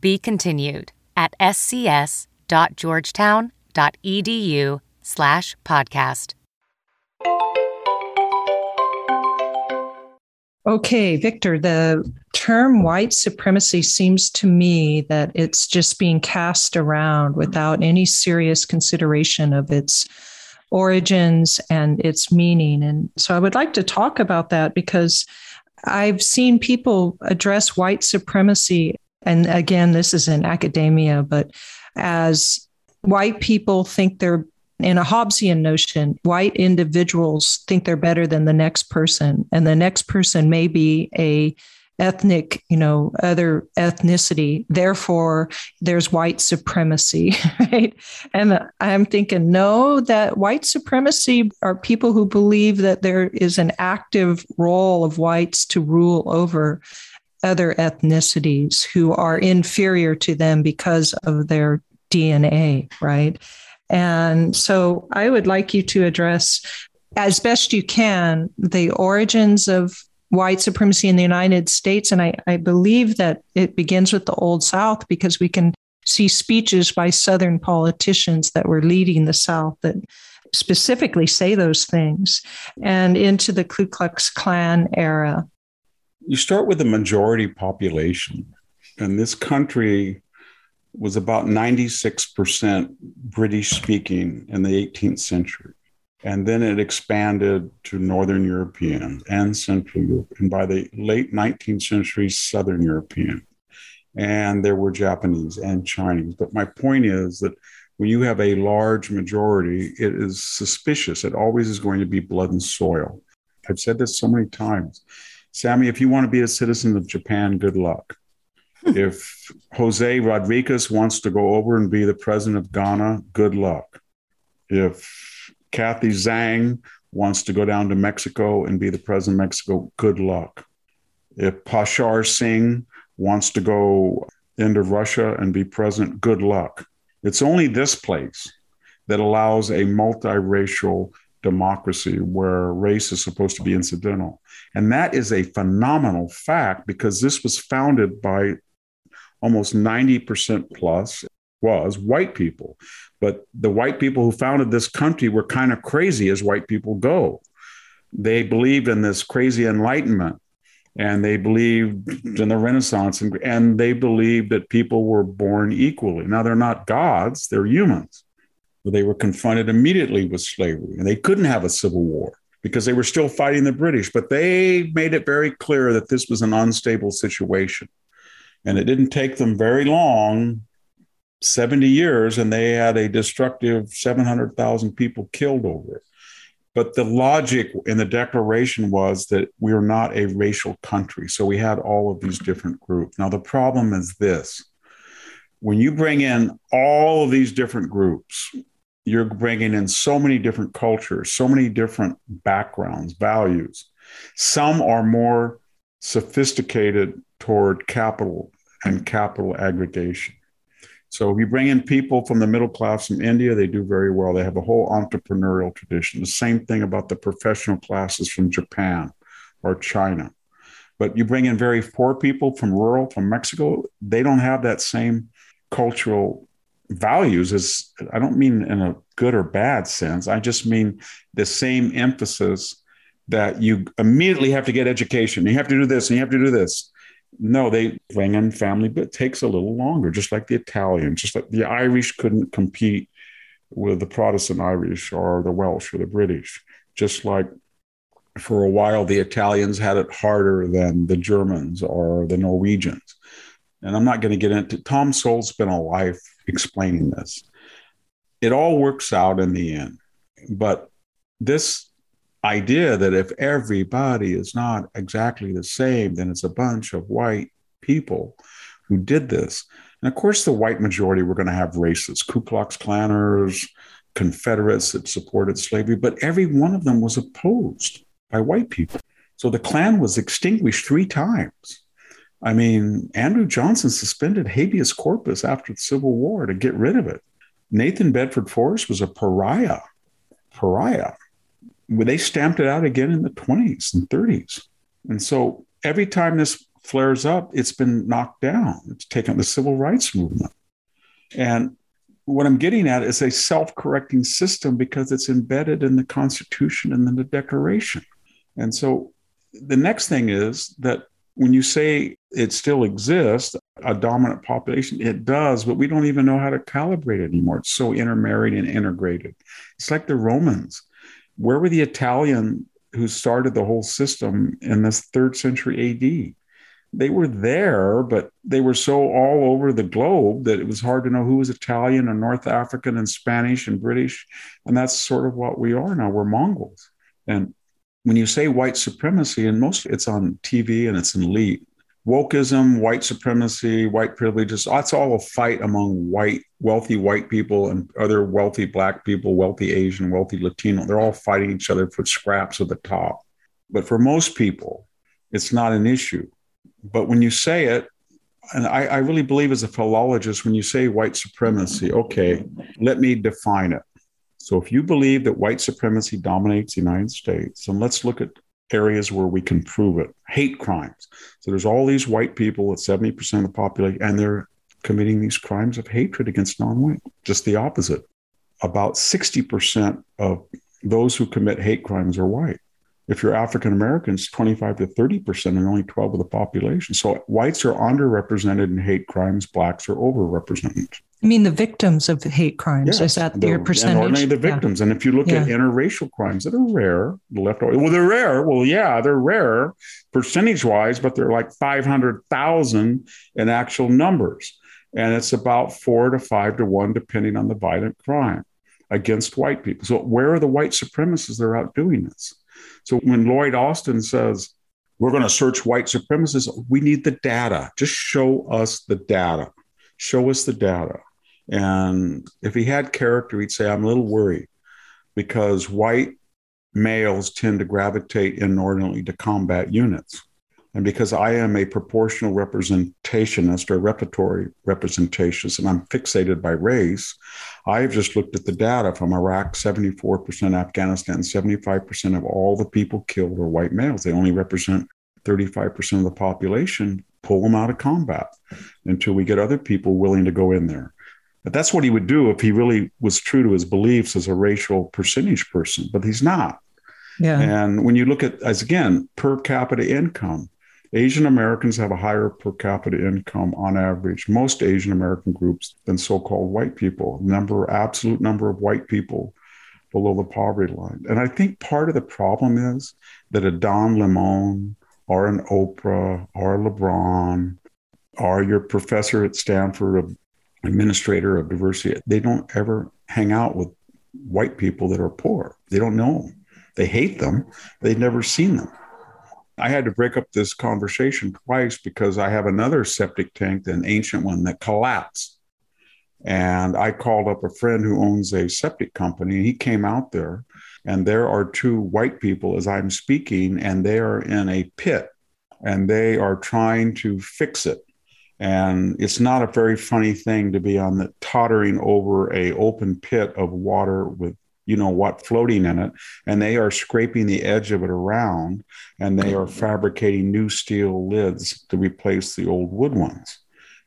Speaker 7: Be continued at scs.georgetown.edu slash podcast.
Speaker 1: Okay, Victor, the term white supremacy seems to me that it's just being cast around without any serious consideration of its origins and its meaning. And so I would like to talk about that because I've seen people address white supremacy. And again, this is in academia, but as white people think they're in a Hobbesian notion, white individuals think they're better than the next person, and the next person may be a ethnic, you know, other ethnicity. Therefore, there's white supremacy, [laughs] right? And I'm thinking, no, that white supremacy are people who believe that there is an active role of whites to rule over other ethnicities who are inferior to them because of their DNA, right? And so I would like you to address as best you can the origins of white supremacy in the United States. And I, I believe that it begins with the Old South because we can see speeches by Southern politicians that were leading the South that specifically say those things, and into the Ku Klux Klan era.
Speaker 6: You start with the majority population, and this country was about 96% British speaking in the 18th century. And then it expanded to Northern European and Central Europe. And by the late 19th century, Southern European. And there were Japanese and Chinese. But my point is that when you have a large majority, it is suspicious. It always is going to be blood and soil. I've said this so many times. Sammy, if you want to be a citizen of Japan, good luck. Hmm. if Jose Rodriguez wants to go over and be the president of Ghana, good luck. If Kathy Zhang wants to go down to Mexico and be the president of Mexico, good luck. If Pashar Singh wants to go into Russia and be president, good luck. It's only this place that allows a multiracial democracy where race is supposed to be incidental. And that is a phenomenal fact because this was founded by almost 90% plus was white people. But the white people who founded this country were kind of crazy as white people go. They believed in this crazy enlightenment and they believed in the Renaissance and, and they believed that people were born equally. Now, they're not gods, they're humans. They were confronted immediately with slavery and they couldn't have a civil war because they were still fighting the British. But they made it very clear that this was an unstable situation. And it didn't take them very long 70 years, and they had a destructive 700,000 people killed over it. But the logic in the declaration was that we are not a racial country. So we had all of these different groups. Now, the problem is this when you bring in all of these different groups, you're bringing in so many different cultures, so many different backgrounds, values. Some are more sophisticated toward capital and capital aggregation. So if you bring in people from the middle class from India, they do very well. They have a whole entrepreneurial tradition. The same thing about the professional classes from Japan or China. But you bring in very poor people from rural, from Mexico, they don't have that same cultural values is I don't mean in a good or bad sense. I just mean the same emphasis that you immediately have to get education. You have to do this and you have to do this. No, they bring in family, but it takes a little longer, just like the Italian, just like the Irish couldn't compete with the Protestant Irish or the Welsh or the British, just like for a while the Italians had it harder than the Germans or the Norwegians. And I'm not going to get into Tom Sowell spent a life explaining this. It all works out in the end. But this idea that if everybody is not exactly the same, then it's a bunch of white people who did this. And of course, the white majority were going to have racists, Ku Klux Klanners, Confederates that supported slavery, but every one of them was opposed by white people. So the Klan was extinguished three times. I mean, Andrew Johnson suspended habeas corpus after the Civil War to get rid of it. Nathan Bedford Forrest was a pariah. Pariah. They stamped it out again in the 20s and 30s. And so every time this flares up, it's been knocked down. It's taken the civil rights movement. And what I'm getting at is a self correcting system because it's embedded in the Constitution and in the Declaration. And so the next thing is that when you say it still exists, a dominant population, it does, but we don't even know how to calibrate it anymore. It's so intermarried and integrated. It's like the Romans. Where were the Italian who started the whole system in this third century AD? They were there, but they were so all over the globe that it was hard to know who was Italian and North African and Spanish and British. And that's sort of what we are now. We're Mongols. And when you say white supremacy, and most it's on TV and it's in elite, wokeism, white supremacy, white privileges, that's all a fight among white, wealthy white people and other wealthy black people, wealthy Asian, wealthy Latino. They're all fighting each other for scraps at the top. But for most people, it's not an issue. But when you say it, and I, I really believe as a philologist, when you say white supremacy, okay, let me define it. So if you believe that white supremacy dominates the United States, and let's look at areas where we can prove it. Hate crimes. So there's all these white people at 70% of the population, and they're committing these crimes of hatred against non-white. Just the opposite. About 60% of those who commit hate crimes are white. If you're African Americans, 25 to 30% and only 12 of the population. So whites are underrepresented in hate crimes, blacks are overrepresented.
Speaker 1: I mean, the victims of hate crimes, yes, is that their percentage?
Speaker 6: And only the victims. Yeah. And if you look yeah. at interracial crimes that are rare, the left, well, they're rare. Well, yeah, they're rare percentage wise, but they're like 500,000 in actual numbers. And it's about four to five to one, depending on the violent crime against white people. So, where are the white supremacists that are out doing this? So when Lloyd Austin says, we're going to search white supremacists, we need the data. Just show us the data. Show us the data. And if he had character, he'd say, I'm a little worried because white males tend to gravitate inordinately to combat units. And because I am a proportional representationist or repertory representationist, and I'm fixated by race, I've just looked at the data from Iraq 74%, Afghanistan 75% of all the people killed are white males. They only represent 35% of the population. Pull them out of combat until we get other people willing to go in there. But that's what he would do if he really was true to his beliefs as a racial percentage person, but he's not. Yeah. And when you look at, as again, per capita income, Asian Americans have a higher per capita income on average, most Asian American groups, than so called white people. Number, absolute number of white people below the poverty line. And I think part of the problem is that a Don Lemon or an Oprah or LeBron or your professor at Stanford, administrator of diversity, they don't ever hang out with white people that are poor. They don't know them. They hate them. They've never seen them. I had to break up this conversation twice because I have another septic tank, an ancient one that collapsed. And I called up a friend who owns a septic company. and He came out there, and there are two white people as I'm speaking, and they are in a pit and they are trying to fix it. And it's not a very funny thing to be on the tottering over a open pit of water with you know what floating in it. And they are scraping the edge of it around and they are fabricating new steel lids to replace the old wood ones.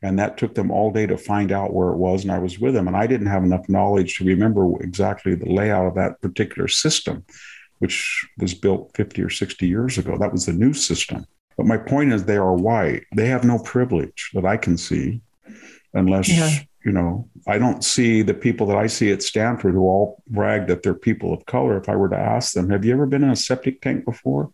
Speaker 6: And that took them all day to find out where it was and i was with them. And i didn't have enough knowledge to remember exactly the layout of that particular system which was built 50 or 60 years ago. That was the new system but my point is they are white they have no privilege that i can see unless yeah you know, I don't see the people that I see at Stanford who all brag that they're people of color. If I were to ask them, have you ever been in a septic tank before?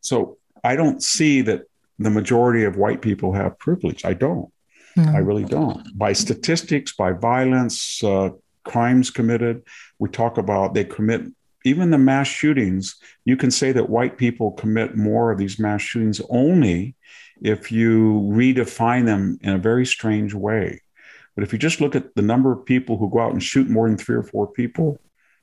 Speaker 6: So I don't see that the majority of white people have privilege. I don't. I really don't. By statistics, by violence, uh, crimes committed, we talk about they commit even the mass shootings. You can say that white people commit more of these mass shootings only if you redefine them in a very strange way But if you just look at the number of people who go out and shoot more than three or four people,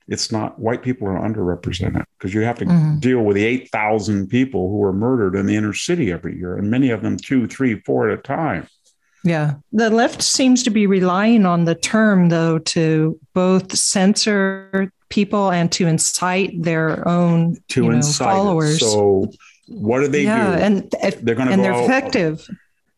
Speaker 6: it's not white people are underrepresented because you have to mm-hmm. deal with the 8,000 people who are murdered in the inner city every year, and many of them two, three, four at a time.
Speaker 1: Yeah. The left seems to be relying on the term, though, to both censor people and to incite their own to you know, followers.
Speaker 6: It. So, what do they yeah,
Speaker 1: do? And they're going to and they're out, effective.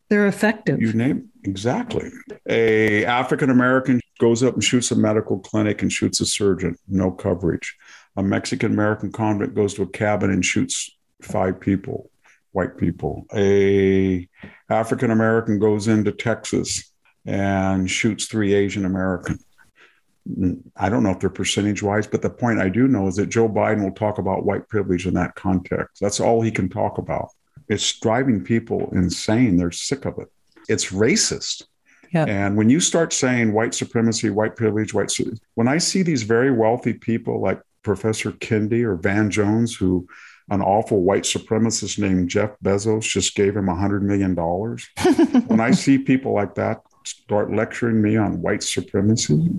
Speaker 1: They're effective.
Speaker 6: You name exactly. A African American goes up and shoots a medical clinic and shoots a surgeon, no coverage. A Mexican American convict goes to a cabin and shoots five people, white people. A African American goes into Texas and shoots three Asian American. I don't know if they're percentage wise, but the point I do know is that Joe Biden will talk about white privilege in that context. That's all he can talk about. It's driving people insane. They're sick of it. It's racist. Yeah. And when you start saying white supremacy, white privilege, white, when I see these very wealthy people like Professor Kendi or Van Jones, who an awful white supremacist named Jeff Bezos just gave him a hundred million dollars. [laughs] when I see people like that start lecturing me on white supremacy,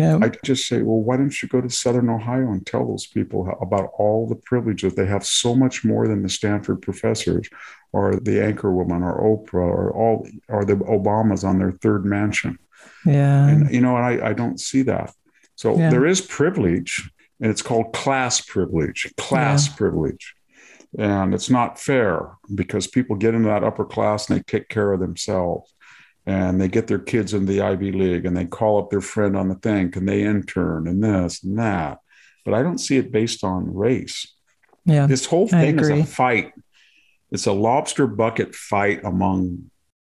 Speaker 6: yeah. I just say, well, why don't you go to Southern Ohio and tell those people about all the privileges? They have so much more than the Stanford professors or the anchor woman or Oprah or all or the Obamas on their third mansion.
Speaker 1: Yeah.
Speaker 6: And you know, I, I don't see that. So yeah. there is privilege, and it's called class privilege, class yeah. privilege. And it's not fair because people get into that upper class and they take care of themselves and they get their kids in the Ivy League and they call up their friend on the thing, and they intern and this and that. But I don't see it based on race.
Speaker 1: Yeah.
Speaker 6: This whole thing is a fight. It's a lobster bucket fight among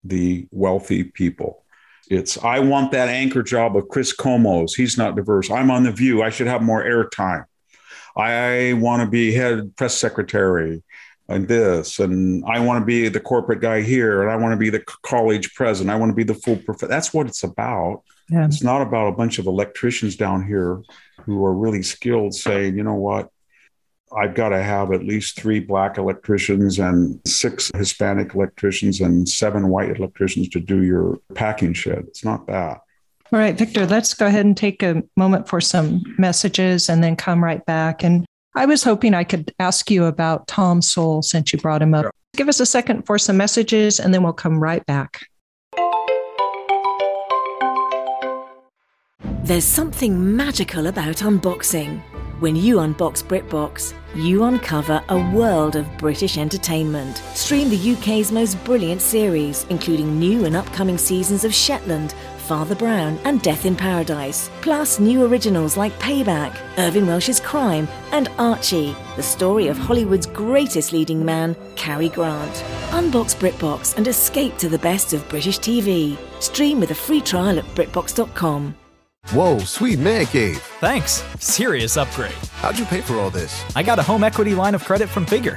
Speaker 6: the wealthy people. It's I want that anchor job of Chris Cuomo's. He's not diverse. I'm on the view. I should have more airtime. I want to be head press secretary and this and i want to be the corporate guy here and i want to be the college president i want to be the full prof that's what it's about yeah. it's not about a bunch of electricians down here who are really skilled saying you know what i've got to have at least three black electricians and six hispanic electricians and seven white electricians to do your packing shed it's not that
Speaker 1: all right, Victor, let's go ahead and take a moment for some messages and then come right back. And I was hoping I could ask you about Tom Sowell since you brought him up. Yeah. Give us a second for some messages and then we'll come right back.
Speaker 8: There's something magical about unboxing. When you unbox BritBox, you uncover a world of British entertainment. Stream the UK's most brilliant series, including new and upcoming seasons of Shetland, Father Brown, and Death in Paradise. Plus, new originals like Payback, Irvine Welsh's Crime, and Archie, the story of Hollywood's greatest leading man, Cary Grant. Unbox BritBox and escape to the best of British TV. Stream with a free trial at BritBox.com.
Speaker 9: Whoa, sweet man cave.
Speaker 10: Thanks. Serious upgrade.
Speaker 9: How'd you pay for all this?
Speaker 10: I got a home equity line of credit from Figure.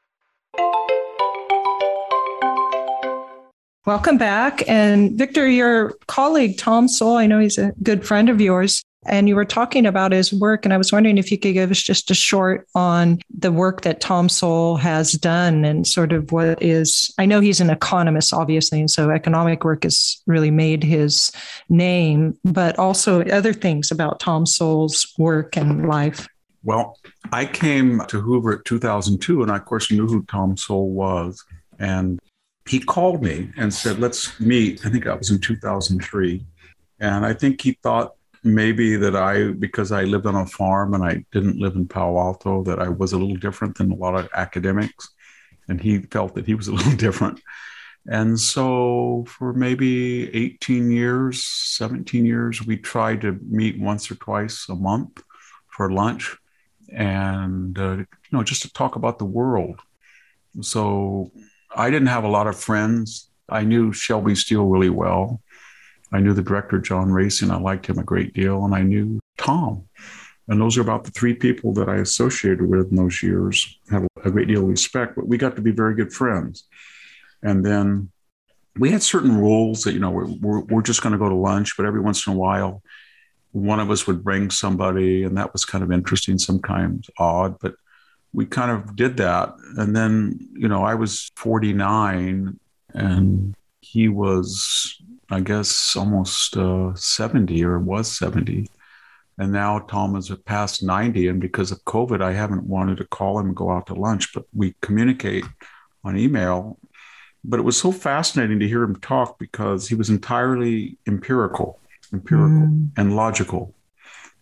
Speaker 1: Welcome back. And Victor, your colleague, Tom Sowell, I know he's a good friend of yours, and you were talking about his work. And I was wondering if you could give us just a short on the work that Tom Sowell has done and sort of what is, I know he's an economist, obviously. And so economic work has really made his name, but also other things about Tom Sowell's work and life.
Speaker 6: Well, I came to Hoover at 2002, and I, of course, knew who Tom Sowell was. And he called me and said, let's meet. I think that was in 2003. And I think he thought maybe that I, because I lived on a farm and I didn't live in Palo Alto, that I was a little different than a lot of academics. And he felt that he was a [laughs] little different. And so for maybe 18 years, 17 years, we tried to meet once or twice a month for lunch and, uh, you know, just to talk about the world. So I didn't have a lot of friends. I knew Shelby Steele really well. I knew the director, John Raisian, and I liked him a great deal. And I knew Tom. And those are about the three people that I associated with in those years, have a great deal of respect, but we got to be very good friends. And then we had certain rules that, you know, we're, we're just going to go to lunch, but every once in a while, one of us would bring somebody, and that was kind of interesting, sometimes odd, but we kind of did that. And then, you know, I was 49 and he was, I guess, almost uh, 70 or was 70. And now Tom is past 90. And because of COVID, I haven't wanted to call him and go out to lunch, but we communicate on email. But it was so fascinating to hear him talk because he was entirely empirical, empirical mm. and logical.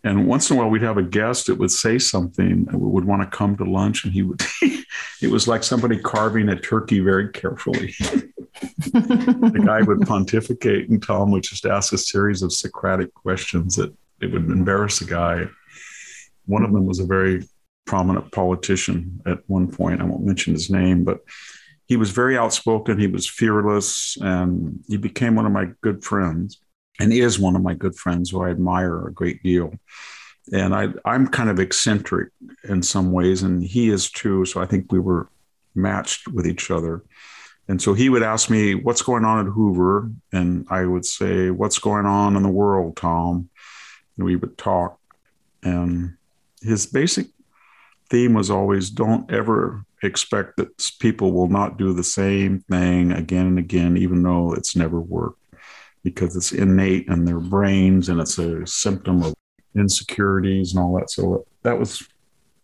Speaker 6: And once in a while, we'd have a guest that would say something, uh, would want to come to lunch, and he would. [laughs] it was like somebody carving a turkey very carefully. [laughs] the guy would pontificate, and Tom would just ask a series of Socratic questions that it would embarrass the guy. One of them was a very prominent politician at one point. I won't mention his name, but he was very outspoken. He was fearless, and he became one of my good friends, and is one of my good friends who I admire a great deal. And I, I'm kind of eccentric in some ways, and he is too. So I think we were matched with each other. And so he would ask me, What's going on at Hoover? And I would say, What's going on in the world, Tom? And we would talk. And his basic theme was always don't ever expect that people will not do the same thing again and again, even though it's never worked, because it's innate in their brains and it's a symptom of insecurities and all that. So that was,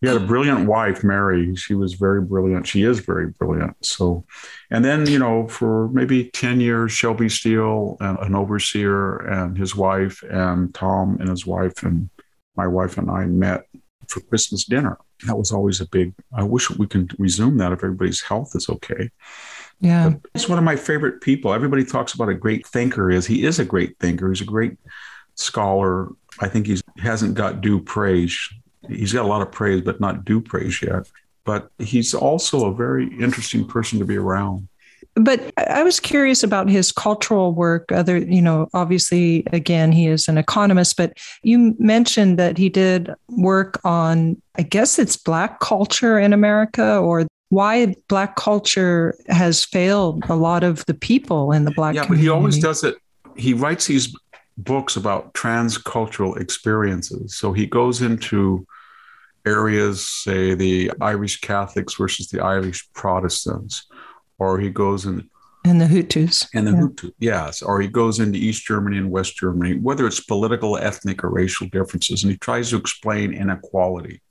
Speaker 6: he had a brilliant wife, Mary. She was very brilliant. She is very brilliant. So, and then, you know, for maybe 10 years, Shelby Steele, uh, an overseer, and his wife, and Tom and his wife, and my wife and I met for Christmas dinner. That was always a big, I wish we can resume that if everybody's health is okay.
Speaker 1: Yeah.
Speaker 6: He's one of my favorite people. Everybody talks about a great thinker is he is a great thinker. He's a great scholar. I think he hasn't got due praise. He's got a lot of praise, but not due praise yet. But he's also a very interesting person to be around
Speaker 1: but I was curious about his cultural work. Other, you know, obviously, again, he is an economist, but you mentioned that he did work on, I guess it's Black culture in America or why Black culture has failed a lot of the people in the Black
Speaker 6: yeah,
Speaker 1: community.
Speaker 6: but he always does it. He writes these books about transcultural experiences. So he goes into areas, say the Irish Catholics versus the Irish Protestants or he goes in
Speaker 1: and the Hutus.
Speaker 6: And the yeah. Hutu, yes. Or he goes into East Germany and West Germany, whether it's political, ethnic, or racial differences, and he tries to explain inequality.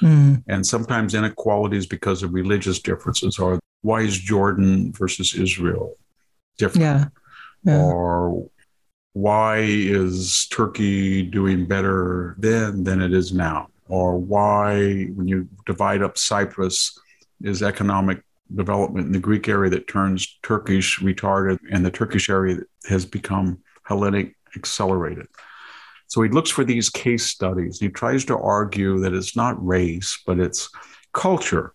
Speaker 6: Mm. And sometimes inequalities because of religious differences, or why is Jordan versus Israel different?
Speaker 1: Yeah. yeah.
Speaker 6: Or why is Turkey doing better then than it is now? Or why, when you divide up Cyprus, is economic development in the Greek area that turns Turkish retarded, and the Turkish area that has become Hellenic accelerated. So he looks for these case studies. He tries to argue that it's not race, but it's culture.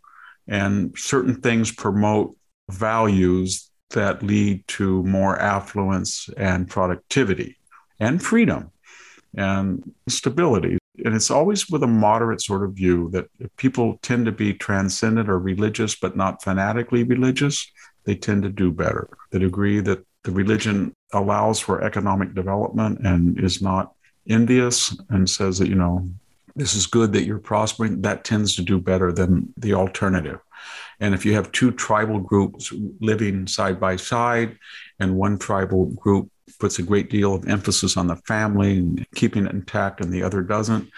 Speaker 6: And certain things promote values that lead to more affluence and productivity and freedom and stability and it's always with a moderate sort of view that people tend to be transcendent or religious, but not fanatically religious, they tend to do better. The degree that the religion allows for economic development and is not envious and says that, you know, this is good that you're prospering, that tends to do better than the alternative. And if you have two tribal groups living side by side, and one tribal group puts a great deal of emphasis on the family and keeping it intact and the other doesn't,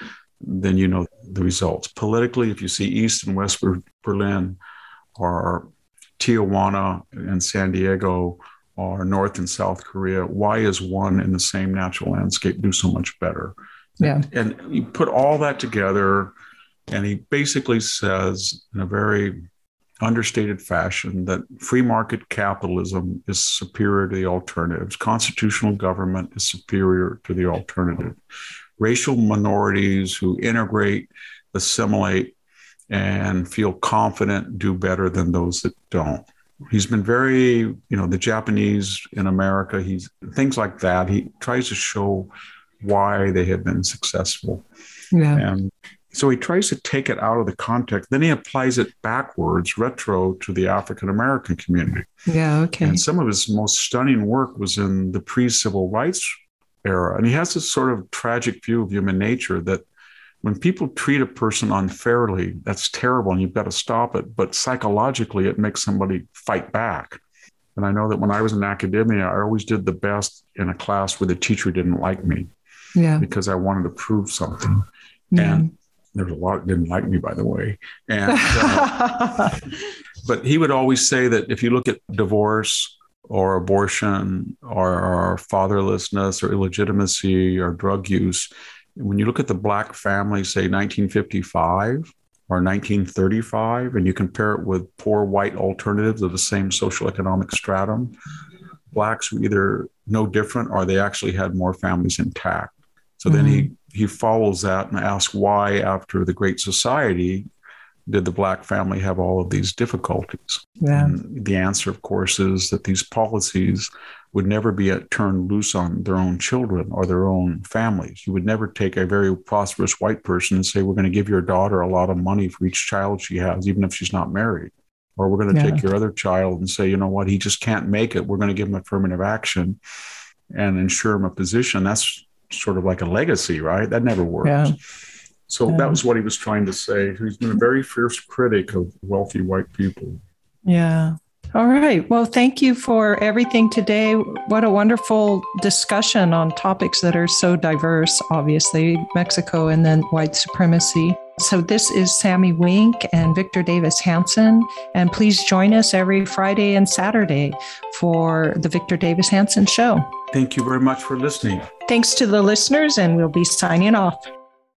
Speaker 6: then you know the results. Politically, if you see East and West Berlin or Tijuana and San Diego or North and South Korea, why is one in the same natural landscape do so much better?
Speaker 1: Yeah.
Speaker 6: And you put all that together, and he basically says in a very understated fashion that free market capitalism is superior to the alternatives. Constitutional government is superior to the alternative. Racial minorities who integrate, assimilate, and feel confident do better than those that don't. He's been very, you know, the Japanese in America, he's things like that. He tries to show why they have been successful.
Speaker 1: Yeah.
Speaker 6: And so he tries to take it out of the context. Then he applies it backwards, retro, to the African American community.
Speaker 1: Yeah. Okay.
Speaker 6: And some of his most stunning work was in the pre civil rights era. And he has this sort of tragic view of human nature that when people treat a person unfairly, that's terrible and you've got to stop it. But psychologically, it makes somebody fight back. And I know that when I was in academia, I always did the best in a class where the teacher didn't like me.
Speaker 1: Yeah.
Speaker 6: Because I wanted to prove something.
Speaker 1: Yeah.
Speaker 6: And there was a lot that didn't like me, by the way. And uh, [laughs] but he would always say that if you look at divorce or abortion or, or fatherlessness or illegitimacy or drug use, when you look at the black family, say 1955 or 1935, and you compare it with poor white alternatives of the same social economic stratum, blacks were either no different or they actually had more families intact. So mm-hmm. then he he follows that and asks why, after the Great Society, did the black family have all of these difficulties?
Speaker 1: Yeah.
Speaker 6: And the answer, of course, is that these policies would never be turned loose on their own children or their own families. You would never take a very prosperous white person and say, We're going to give your daughter a lot of money for each child she has, even if she's not married. Or we're going to yeah. take your other child and say, You know what, he just can't make it. We're going to give him affirmative action and ensure him a position. That's sort of like a legacy, right? That never works.
Speaker 1: Yeah.
Speaker 6: So
Speaker 1: Yeah.
Speaker 6: that was what he was trying to say. He's been a very fierce critic of wealthy white people.
Speaker 1: Yeah. All right. Well, thank you for everything today. What a wonderful discussion on topics that are so diverse, obviously, Mexico and then white supremacy. So, this is Sami Winc and Victor Davis Hanson. And please join us every Friday and Saturday for the Victor Davis Hanson Show.
Speaker 6: Thank you very much for listening.
Speaker 1: Thanks to the listeners, and we'll be signing off.